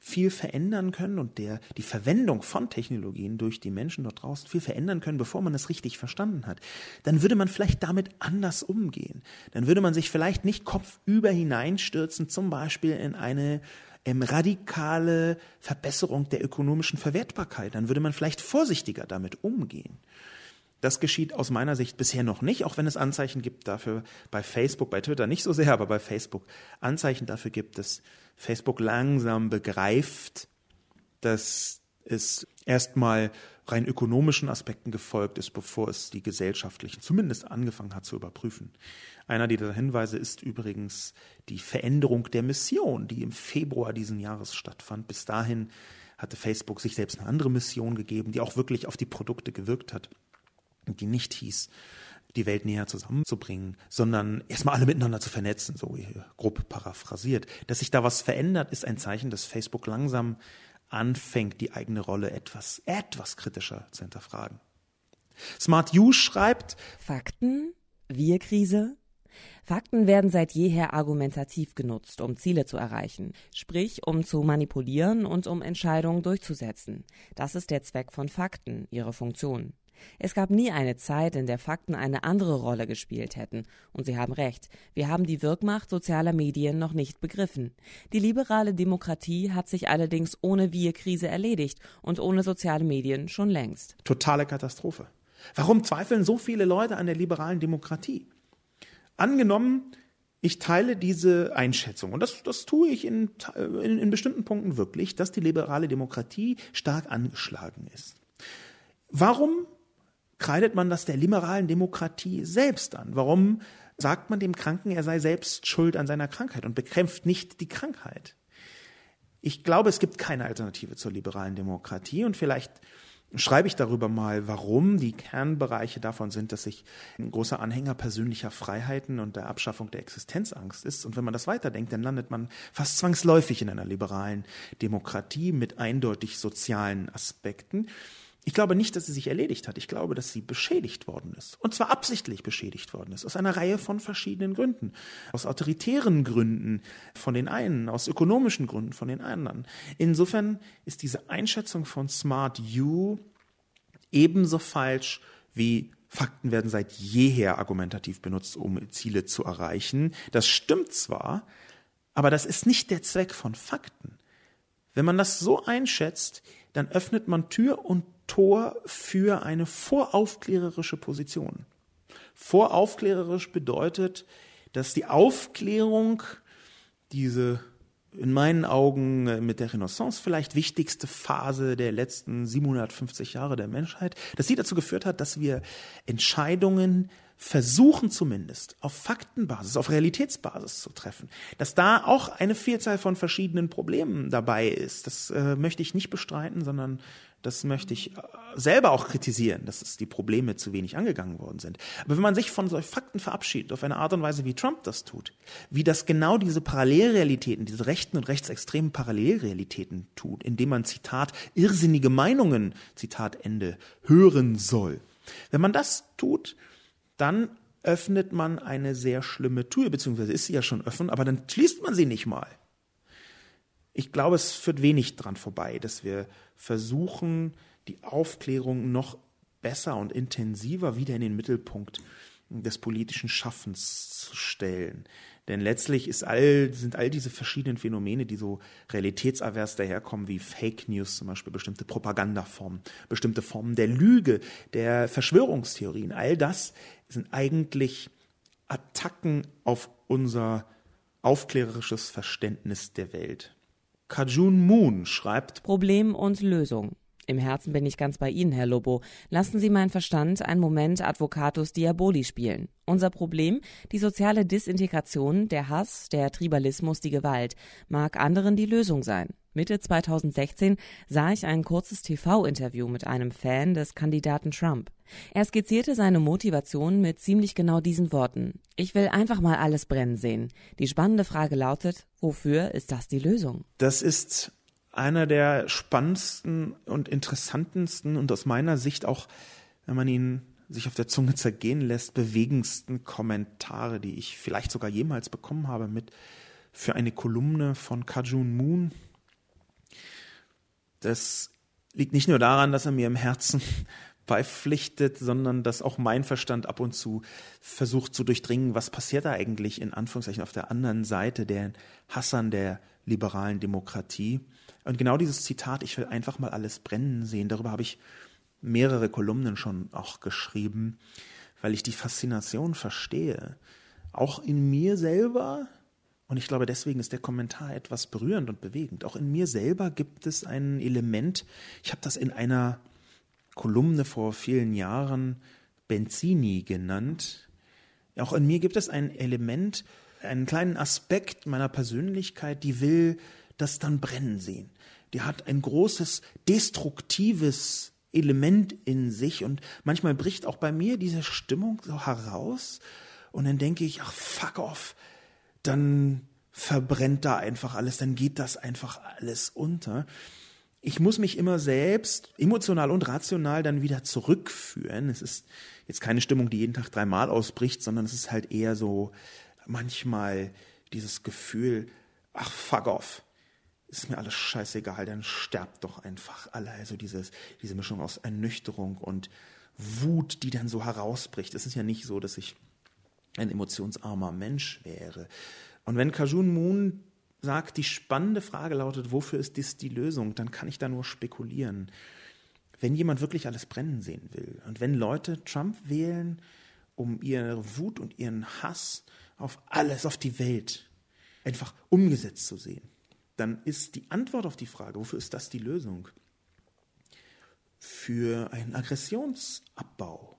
viel verändern können und der, die Verwendung von Technologien durch die Menschen dort draußen viel verändern können, bevor man es richtig verstanden hat, dann würde man vielleicht damit anders umgehen. Dann würde man sich vielleicht nicht kopfüber hineinstürzen, zum Beispiel in eine ähm, radikale Verbesserung der ökonomischen Verwertbarkeit. Dann würde man vielleicht vorsichtiger damit umgehen. Das geschieht aus meiner Sicht bisher noch nicht, auch wenn es Anzeichen gibt dafür bei Facebook, bei Twitter nicht so sehr, aber bei Facebook Anzeichen dafür gibt, dass Facebook langsam begreift, dass es erstmal rein ökonomischen Aspekten gefolgt ist, bevor es die gesellschaftlichen zumindest angefangen hat zu überprüfen. Einer dieser Hinweise ist übrigens die Veränderung der Mission, die im Februar diesen Jahres stattfand. Bis dahin hatte Facebook sich selbst eine andere Mission gegeben, die auch wirklich auf die Produkte gewirkt hat die nicht hieß, die Welt näher zusammenzubringen, sondern erstmal alle miteinander zu vernetzen, so grob paraphrasiert. Dass sich da was verändert, ist ein Zeichen, dass Facebook langsam anfängt, die eigene Rolle etwas, etwas kritischer zu hinterfragen. Smart You schreibt Fakten, Wir-Krise. Fakten werden seit jeher argumentativ genutzt, um Ziele zu erreichen, sprich um zu manipulieren und um Entscheidungen durchzusetzen. Das ist der Zweck von Fakten, ihre Funktion. Es gab nie eine Zeit, in der Fakten eine andere Rolle gespielt hätten. Und Sie haben recht, wir haben die Wirkmacht sozialer Medien noch nicht begriffen. Die liberale Demokratie hat sich allerdings ohne Wir-Krise erledigt und ohne soziale Medien schon längst. Totale Katastrophe. Warum zweifeln so viele Leute an der liberalen Demokratie? Angenommen, ich teile diese Einschätzung, und das, das tue ich in, in, in bestimmten Punkten wirklich, dass die liberale Demokratie stark angeschlagen ist. Warum kreidet man das der liberalen Demokratie selbst an? Warum sagt man dem Kranken, er sei selbst schuld an seiner Krankheit und bekämpft nicht die Krankheit? Ich glaube, es gibt keine Alternative zur liberalen Demokratie und vielleicht schreibe ich darüber mal, warum die Kernbereiche davon sind, dass ich ein großer Anhänger persönlicher Freiheiten und der Abschaffung der Existenzangst ist. Und wenn man das weiterdenkt, dann landet man fast zwangsläufig in einer liberalen Demokratie mit eindeutig sozialen Aspekten. Ich glaube nicht, dass sie sich erledigt hat. Ich glaube, dass sie beschädigt worden ist. Und zwar absichtlich beschädigt worden ist. Aus einer Reihe von verschiedenen Gründen. Aus autoritären Gründen von den einen, aus ökonomischen Gründen von den anderen. Insofern ist diese Einschätzung von Smart You ebenso falsch wie Fakten werden seit jeher argumentativ benutzt, um Ziele zu erreichen. Das stimmt zwar, aber das ist nicht der Zweck von Fakten. Wenn man das so einschätzt, dann öffnet man Tür und Tor für eine voraufklärerische Position. Voraufklärerisch bedeutet, dass die Aufklärung diese in meinen Augen mit der Renaissance vielleicht wichtigste Phase der letzten 750 Jahre der Menschheit, dass sie dazu geführt hat, dass wir Entscheidungen versuchen zumindest auf Faktenbasis, auf Realitätsbasis zu treffen. Dass da auch eine Vielzahl von verschiedenen Problemen dabei ist, das äh, möchte ich nicht bestreiten, sondern das möchte ich äh, selber auch kritisieren, dass es die Probleme zu wenig angegangen worden sind. Aber wenn man sich von solchen Fakten verabschiedet, auf eine Art und Weise, wie Trump das tut, wie das genau diese Parallelrealitäten, diese rechten und rechtsextremen Parallelrealitäten tut, indem man, Zitat, irrsinnige Meinungen, Zitat Ende, hören soll. Wenn man das tut, dann öffnet man eine sehr schlimme Tür, beziehungsweise ist sie ja schon offen, aber dann schließt man sie nicht mal. Ich glaube, es führt wenig dran vorbei, dass wir versuchen, die Aufklärung noch besser und intensiver wieder in den Mittelpunkt des politischen Schaffens zu stellen. Denn letztlich all, sind all diese verschiedenen Phänomene, die so realitätsavers daherkommen, wie Fake News zum Beispiel, bestimmte Propagandaformen, bestimmte Formen der Lüge, der Verschwörungstheorien, all das sind eigentlich Attacken auf unser aufklärerisches Verständnis der Welt. Kajun Moon schreibt Problem und Lösung. Im Herzen bin ich ganz bei Ihnen, Herr Lobo. Lassen Sie meinen Verstand einen Moment Advocatus Diaboli spielen. Unser Problem, die soziale Disintegration, der Hass, der Tribalismus, die Gewalt, mag anderen die Lösung sein. Mitte 2016 sah ich ein kurzes TV-Interview mit einem Fan des Kandidaten Trump. Er skizzierte seine Motivation mit ziemlich genau diesen Worten. Ich will einfach mal alles brennen sehen. Die spannende Frage lautet, wofür ist das die Lösung? Das ist einer der spannendsten und interessantesten und aus meiner Sicht auch, wenn man ihn sich auf der Zunge zergehen lässt, bewegendsten Kommentare, die ich vielleicht sogar jemals bekommen habe mit für eine Kolumne von Kajun Moon. Das liegt nicht nur daran, dass er mir im Herzen beipflichtet, sondern dass auch mein Verstand ab und zu versucht zu durchdringen, was passiert da eigentlich in Anführungszeichen auf der anderen Seite der Hassern der liberalen Demokratie. Und genau dieses Zitat, ich will einfach mal alles brennen sehen, darüber habe ich mehrere Kolumnen schon auch geschrieben, weil ich die Faszination verstehe. Auch in mir selber, und ich glaube, deswegen ist der Kommentar etwas berührend und bewegend. Auch in mir selber gibt es ein Element, ich habe das in einer Kolumne vor vielen Jahren Benzini genannt. Auch in mir gibt es ein Element, einen kleinen Aspekt meiner Persönlichkeit, die will das dann brennen sehen. Die hat ein großes destruktives Element in sich und manchmal bricht auch bei mir diese Stimmung so heraus und dann denke ich, ach fuck off, dann verbrennt da einfach alles, dann geht das einfach alles unter. Ich muss mich immer selbst emotional und rational dann wieder zurückführen. Es ist jetzt keine Stimmung, die jeden Tag dreimal ausbricht, sondern es ist halt eher so manchmal dieses Gefühl, ach fuck off, ist mir alles scheißegal, dann sterbt doch einfach alle. Also dieses, diese Mischung aus Ernüchterung und Wut, die dann so herausbricht. Es ist ja nicht so, dass ich ein emotionsarmer Mensch wäre. Und wenn Kajun Moon sagt, die spannende Frage lautet, wofür ist dies die Lösung, dann kann ich da nur spekulieren. Wenn jemand wirklich alles brennen sehen will und wenn Leute Trump wählen, um ihre Wut und ihren Hass auf alles, auf die Welt einfach umgesetzt zu sehen, dann ist die Antwort auf die Frage, wofür ist das die Lösung? Für einen Aggressionsabbau.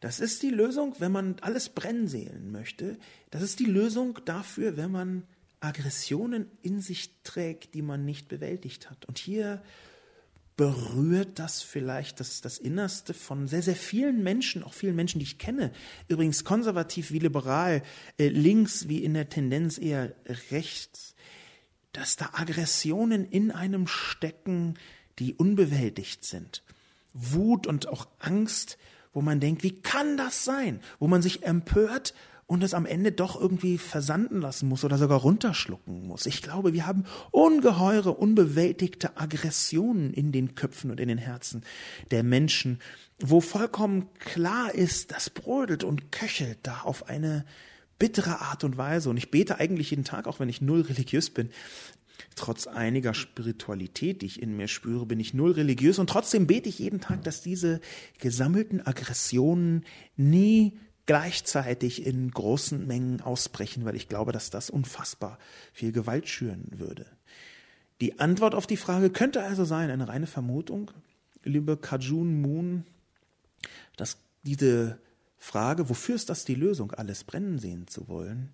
Das ist die Lösung, wenn man alles brennen sehen möchte. Das ist die Lösung dafür, wenn man Aggressionen in sich trägt, die man nicht bewältigt hat. Und hier berührt das vielleicht das, das Innerste von sehr, sehr vielen Menschen, auch vielen Menschen, die ich kenne. Übrigens konservativ wie liberal, äh, links wie in der Tendenz eher rechts dass da Aggressionen in einem stecken, die unbewältigt sind. Wut und auch Angst, wo man denkt, wie kann das sein? Wo man sich empört und es am Ende doch irgendwie versanden lassen muss oder sogar runterschlucken muss. Ich glaube, wir haben ungeheure, unbewältigte Aggressionen in den Köpfen und in den Herzen der Menschen, wo vollkommen klar ist, das brodelt und köchelt da auf eine bittere Art und Weise. Und ich bete eigentlich jeden Tag, auch wenn ich null religiös bin. Trotz einiger Spiritualität, die ich in mir spüre, bin ich null religiös und trotzdem bete ich jeden Tag, dass diese gesammelten Aggressionen nie gleichzeitig in großen Mengen ausbrechen, weil ich glaube, dass das unfassbar viel Gewalt schüren würde. Die Antwort auf die Frage könnte also sein, eine reine Vermutung, liebe Kajun Moon, dass diese Frage, wofür ist das die Lösung, alles brennen sehen zu wollen?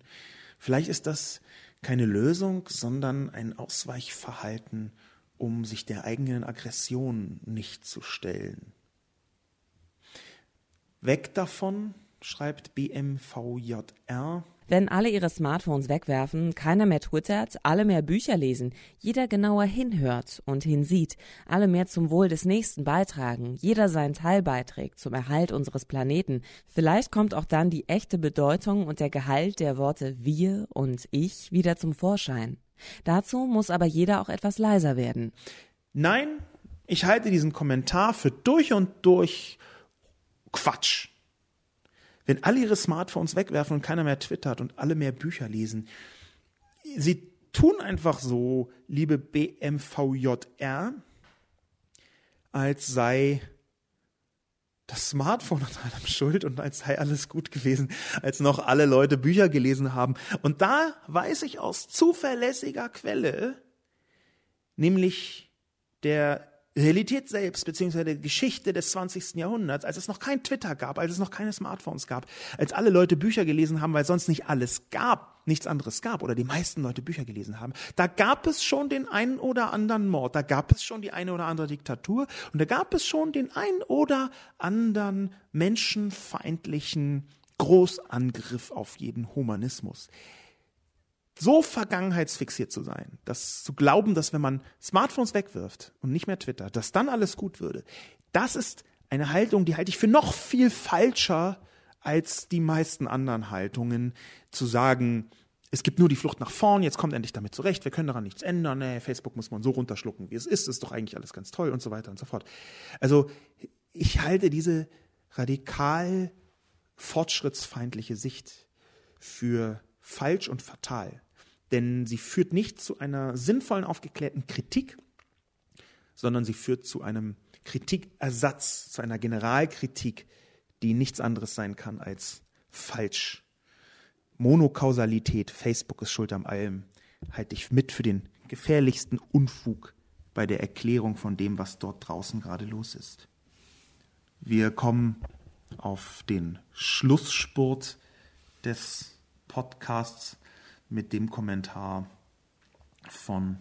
Vielleicht ist das keine Lösung, sondern ein Ausweichverhalten, um sich der eigenen Aggression nicht zu stellen. Weg davon, schreibt BMVJR, wenn alle ihre Smartphones wegwerfen, keiner mehr twittert, alle mehr Bücher lesen, jeder genauer hinhört und hinsieht, alle mehr zum Wohl des Nächsten beitragen, jeder seinen Teil beiträgt zum Erhalt unseres Planeten, vielleicht kommt auch dann die echte Bedeutung und der Gehalt der Worte wir und ich wieder zum Vorschein. Dazu muss aber jeder auch etwas leiser werden. Nein, ich halte diesen Kommentar für durch und durch Quatsch. Wenn alle ihre Smartphones wegwerfen und keiner mehr twittert und alle mehr Bücher lesen, sie tun einfach so, liebe BMVJR, als sei das Smartphone an allem schuld und als sei alles gut gewesen, als noch alle Leute Bücher gelesen haben. Und da weiß ich aus zuverlässiger Quelle, nämlich der Realität selbst, beziehungsweise Geschichte des 20. Jahrhunderts, als es noch kein Twitter gab, als es noch keine Smartphones gab, als alle Leute Bücher gelesen haben, weil sonst nicht alles gab, nichts anderes gab, oder die meisten Leute Bücher gelesen haben, da gab es schon den einen oder anderen Mord, da gab es schon die eine oder andere Diktatur und da gab es schon den einen oder anderen menschenfeindlichen Großangriff auf jeden Humanismus so vergangenheitsfixiert zu sein, dass zu glauben, dass wenn man Smartphones wegwirft und nicht mehr Twitter, dass dann alles gut würde, das ist eine Haltung, die halte ich für noch viel falscher als die meisten anderen Haltungen, zu sagen, es gibt nur die Flucht nach vorn, jetzt kommt endlich damit zurecht, wir können daran nichts ändern, nee, Facebook muss man so runterschlucken, wie es ist, ist doch eigentlich alles ganz toll und so weiter und so fort. Also ich halte diese radikal fortschrittsfeindliche Sicht für falsch und fatal. Denn sie führt nicht zu einer sinnvollen, aufgeklärten Kritik, sondern sie führt zu einem Kritikersatz, zu einer Generalkritik, die nichts anderes sein kann als falsch. Monokausalität, Facebook ist schuld am allem, halte ich mit für den gefährlichsten Unfug bei der Erklärung von dem, was dort draußen gerade los ist. Wir kommen auf den Schlussspurt des Podcasts mit dem Kommentar von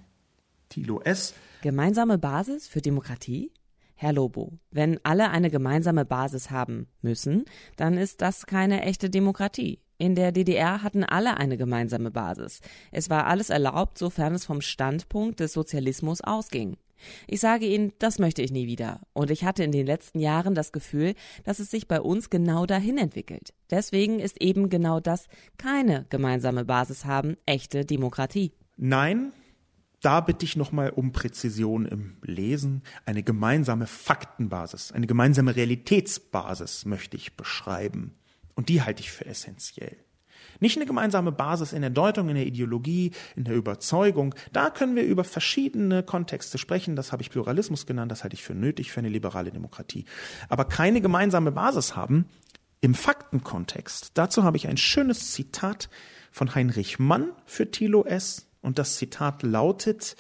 Thilo S. Gemeinsame Basis für Demokratie? Herr Lobo, wenn alle eine gemeinsame Basis haben müssen, dann ist das keine echte Demokratie. In der DDR hatten alle eine gemeinsame Basis. Es war alles erlaubt, sofern es vom Standpunkt des Sozialismus ausging. Ich sage Ihnen, das möchte ich nie wieder. Und ich hatte in den letzten Jahren das Gefühl, dass es sich bei uns genau dahin entwickelt. Deswegen ist eben genau das keine gemeinsame Basis haben, echte Demokratie. Nein, da bitte ich nochmal um Präzision im Lesen. Eine gemeinsame Faktenbasis, eine gemeinsame Realitätsbasis möchte ich beschreiben. Und die halte ich für essentiell. Nicht eine gemeinsame Basis in der Deutung, in der Ideologie, in der Überzeugung. Da können wir über verschiedene Kontexte sprechen. Das habe ich Pluralismus genannt. Das halte ich für nötig für eine liberale Demokratie. Aber keine gemeinsame Basis haben im Faktenkontext. Dazu habe ich ein schönes Zitat von Heinrich Mann für Thilo S. Und das Zitat lautet,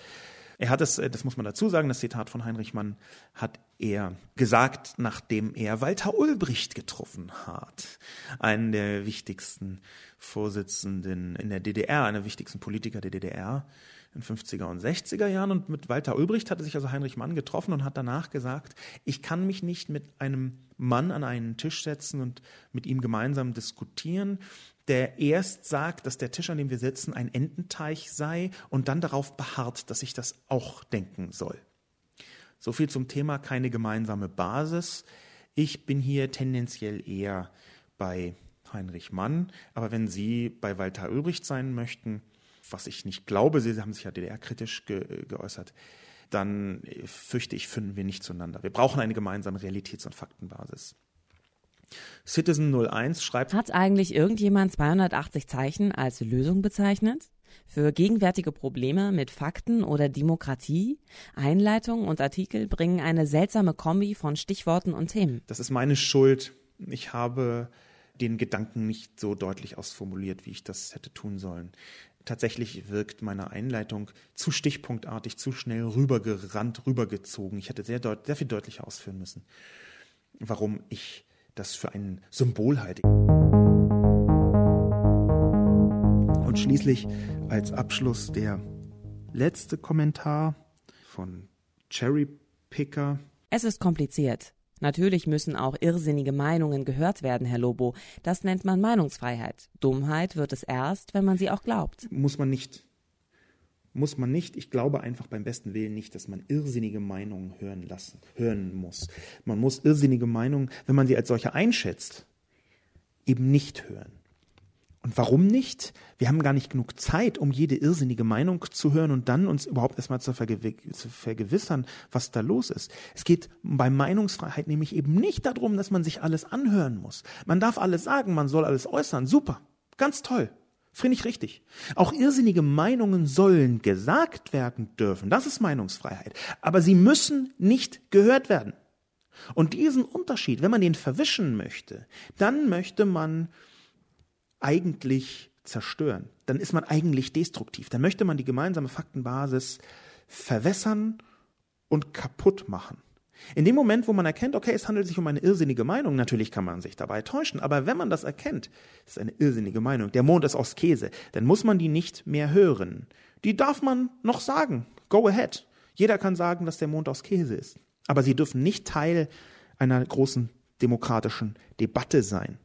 er hat es, das muss man dazu sagen, das Zitat von Heinrich Mann hat er gesagt, nachdem er Walter Ulbricht getroffen hat, einen der wichtigsten Vorsitzenden in der DDR, einer der wichtigsten Politiker der DDR in 50er und 60er Jahren. Und mit Walter Ulbricht hatte sich also Heinrich Mann getroffen und hat danach gesagt, ich kann mich nicht mit einem Mann an einen Tisch setzen und mit ihm gemeinsam diskutieren, der erst sagt, dass der Tisch, an dem wir sitzen, ein Ententeich sei und dann darauf beharrt, dass ich das auch denken soll. So viel zum Thema keine gemeinsame Basis. Ich bin hier tendenziell eher bei Heinrich Mann, aber wenn Sie bei Walter Ulbricht sein möchten, was ich nicht glaube, Sie haben sich ja DDR-kritisch ge geäußert, dann fürchte ich, finden wir nicht zueinander. Wir brauchen eine gemeinsame Realitäts- und Faktenbasis. Citizen 01 schreibt. Hat eigentlich irgendjemand 280 Zeichen als Lösung bezeichnet? Für gegenwärtige Probleme mit Fakten oder Demokratie, Einleitung und Artikel bringen eine seltsame Kombi von Stichworten und Themen. Das ist meine Schuld. Ich habe den Gedanken nicht so deutlich ausformuliert, wie ich das hätte tun sollen. Tatsächlich wirkt meine Einleitung zu stichpunktartig, zu schnell rübergerannt, rübergezogen. Ich hätte sehr, deut sehr viel deutlicher ausführen müssen, warum ich das für ein Symbol halte. Und schließlich als Abschluss der letzte Kommentar von Cherry Picker. Es ist kompliziert. Natürlich müssen auch irrsinnige Meinungen gehört werden, Herr Lobo. Das nennt man Meinungsfreiheit. Dummheit wird es erst, wenn man sie auch glaubt. Muss man nicht muss man nicht. Ich glaube einfach beim besten Willen nicht, dass man irrsinnige Meinungen hören lassen, hören muss. Man muss irrsinnige Meinungen, wenn man sie als solche einschätzt, eben nicht hören. Und warum nicht? Wir haben gar nicht genug Zeit, um jede irrsinnige Meinung zu hören und dann uns überhaupt erstmal zu, vergew zu, vergewissern, was da los ist. Es geht bei Meinungsfreiheit nämlich eben nicht darum, dass man sich alles anhören muss. Man darf alles sagen, man soll alles äußern. Super. Ganz toll. Finde ich richtig. Auch irrsinnige Meinungen sollen gesagt werden dürfen. Das ist Meinungsfreiheit. Aber sie müssen nicht gehört werden. Und diesen Unterschied, wenn man den verwischen möchte, dann möchte man eigentlich zerstören. Dann ist man eigentlich destruktiv. Dann möchte man die gemeinsame Faktenbasis verwässern und kaputt machen. In dem Moment, wo man erkennt, okay, es handelt sich um eine irrsinnige Meinung, natürlich kann man sich dabei täuschen, aber wenn man das erkennt, es ist eine irrsinnige Meinung, der Mond ist aus Käse, dann muss man die nicht mehr hören. Die darf man noch sagen. Go ahead. Jeder kann sagen, dass der Mond aus Käse ist. Aber sie dürfen nicht Teil einer großen demokratischen Debatte sein.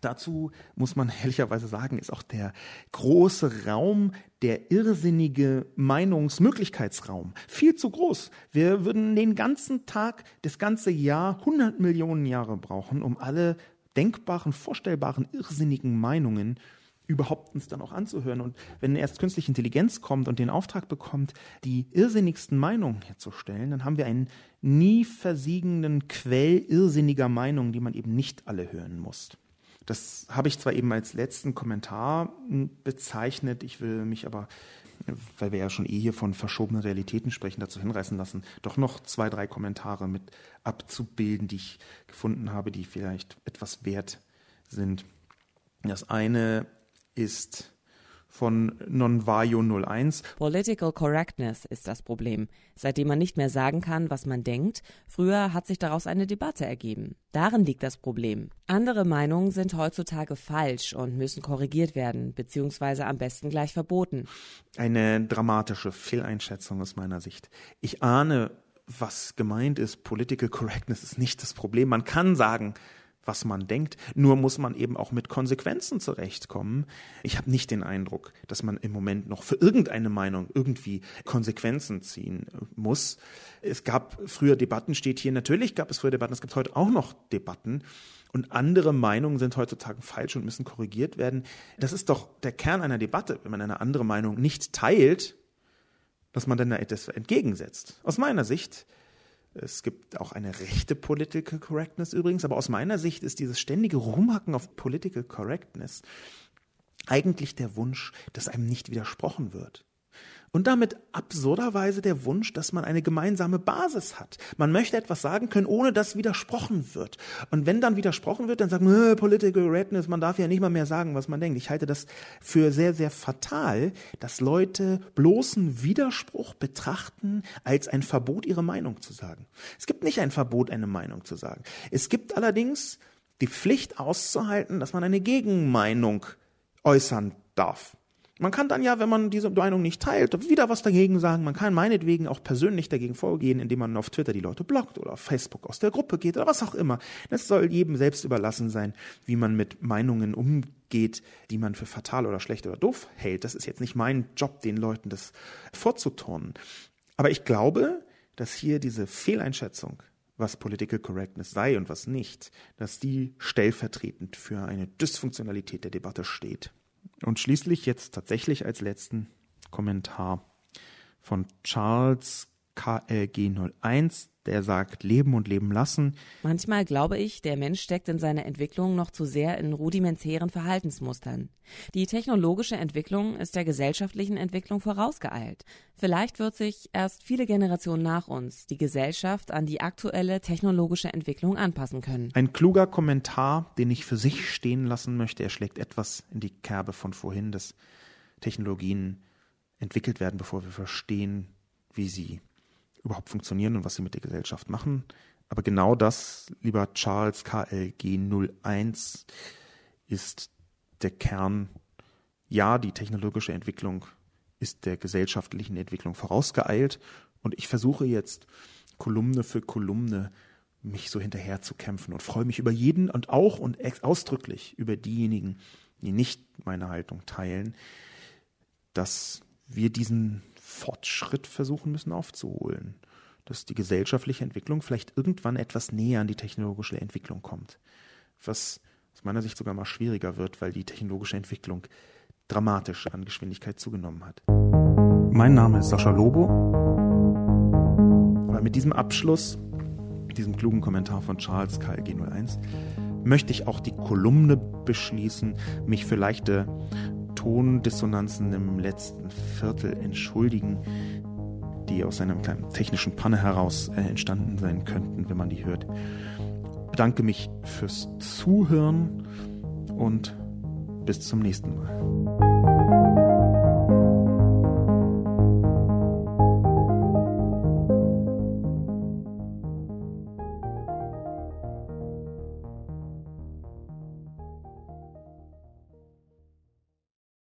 Dazu muss man ehrlicherweise sagen, ist auch der große Raum, der irrsinnige Meinungsmöglichkeitsraum viel zu groß. Wir würden den ganzen Tag, das ganze Jahr, 100 Millionen Jahre brauchen, um alle denkbaren, vorstellbaren, irrsinnigen Meinungen überhaupt uns dann auch anzuhören. Und wenn erst künstliche Intelligenz kommt und den Auftrag bekommt, die irrsinnigsten Meinungen herzustellen, dann haben wir einen nie versiegenden Quell irrsinniger Meinungen, die man eben nicht alle hören muss. Das habe ich zwar eben als letzten Kommentar hm, bezeichnet, ich will mich aber, weil wir ja schon eh hier von verschobenen Realitäten sprechen, dazu hinreißen lassen, doch noch zwei, drei Kommentare mit abzubilden, die ich gefunden habe, die vielleicht etwas wert sind. Das eine ist von Nonvayo 01. Political Correctness ist das Problem. Seitdem man nicht mehr sagen kann, was man denkt, früher hat sich daraus eine Debatte ergeben. Darin liegt das Problem. Andere Meinungen sind heutzutage falsch und müssen korrigiert werden, beziehungsweise am besten gleich verboten. Eine dramatische Fehleinschätzung aus meiner Sicht. Ich ahne, was gemeint ist. Political Correctness ist nicht das Problem. Man kann sagen, was man denkt. Nur muss man eben auch mit Konsequenzen zurechtkommen. Ich habe nicht den Eindruck, dass man im Moment noch für irgendeine Meinung irgendwie Konsequenzen ziehen muss. Es gab früher Debatten, steht hier, natürlich gab es früher Debatten, es gibt heute auch noch Debatten. Und andere Meinungen sind heutzutage falsch und müssen korrigiert werden. Das ist doch der Kern einer Debatte, wenn man eine andere Meinung nicht teilt, dass man dann da etwas entgegensetzt. Aus meiner Sicht es gibt auch eine rechte Political Correctness übrigens, aber aus meiner Sicht ist dieses ständige Rumhacken auf Political Correctness eigentlich der Wunsch, dass einem nicht widersprochen wird. Und damit absurderweise der Wunsch, dass man eine gemeinsame Basis hat. Man möchte etwas sagen können, ohne dass widersprochen wird. Und wenn dann widersprochen wird, dann sagt man, äh, Political Correctness, man darf ja nicht mal mehr sagen, was man denkt. Ich halte das für sehr, sehr fatal, dass Leute bloßen Widerspruch betrachten als ein Verbot, ihre Meinung zu sagen. Es gibt nicht ein Verbot, eine Meinung zu sagen. Es gibt allerdings die Pflicht auszuhalten, dass man eine Gegenmeinung äußern darf. Man kann dann ja, wenn man diese Meinung nicht teilt, wieder was dagegen sagen. Man kann meinetwegen auch persönlich dagegen vorgehen, indem man auf Twitter die Leute blockt oder auf Facebook aus der Gruppe geht oder was auch immer. Das soll jedem selbst überlassen sein, wie man mit Meinungen umgeht, die man für fatal oder schlecht oder doof hält. Das ist jetzt nicht mein Job, den Leuten das vorzuturnen. Aber ich glaube, dass hier diese Fehleinschätzung was Political Correctness sei und was nicht, dass die stellvertretend für eine Dysfunktionalität der Debatte steht. Und schließlich jetzt tatsächlich als letzten Kommentar von Charles KLG01, der sagt, leben und leben lassen. Manchmal glaube ich, der Mensch steckt in seiner Entwicklung noch zu sehr in rudimentären Verhaltensmustern. Die technologische Entwicklung ist der gesellschaftlichen Entwicklung vorausgeeilt. Vielleicht wird sich erst viele Generationen nach uns die Gesellschaft an die aktuelle technologische Entwicklung anpassen können. Ein kluger Kommentar, den ich für sich stehen lassen möchte. Er schlägt etwas in die Kerbe von vorhin, dass Technologien entwickelt werden, bevor wir verstehen, wie sie überhaupt funktionieren und was sie mit der Gesellschaft machen. Aber genau das, lieber Charles KLG 01, ist der Kern. Ja, die technologische Entwicklung ist der gesellschaftlichen Entwicklung vorausgeeilt und ich versuche jetzt Kolumne für Kolumne mich so hinterher zu kämpfen und freue mich über jeden und auch und ausdrücklich über diejenigen, die nicht meine Haltung teilen, dass wir diesen Fortschritt versuchen müssen aufzuholen. Dass die gesellschaftliche Entwicklung vielleicht irgendwann etwas näher an die technologische Entwicklung kommt. Was aus meiner Sicht sogar mal schwieriger wird, weil die technologische Entwicklung dramatisch an Geschwindigkeit zugenommen hat. Mein Name ist Sascha Lobo. Aber mit diesem Abschluss, mit diesem klugen Kommentar von Charles KLG01, möchte ich auch die Kolumne beschließen, mich für leichte Tondissonanzen im letzten Viertel entschuldigen, die aus einer kleinen technischen Panne heraus äh, entstanden sein könnten, wenn man die hört. Bedanke mich fürs Zuhören und bis zum nächsten Mal.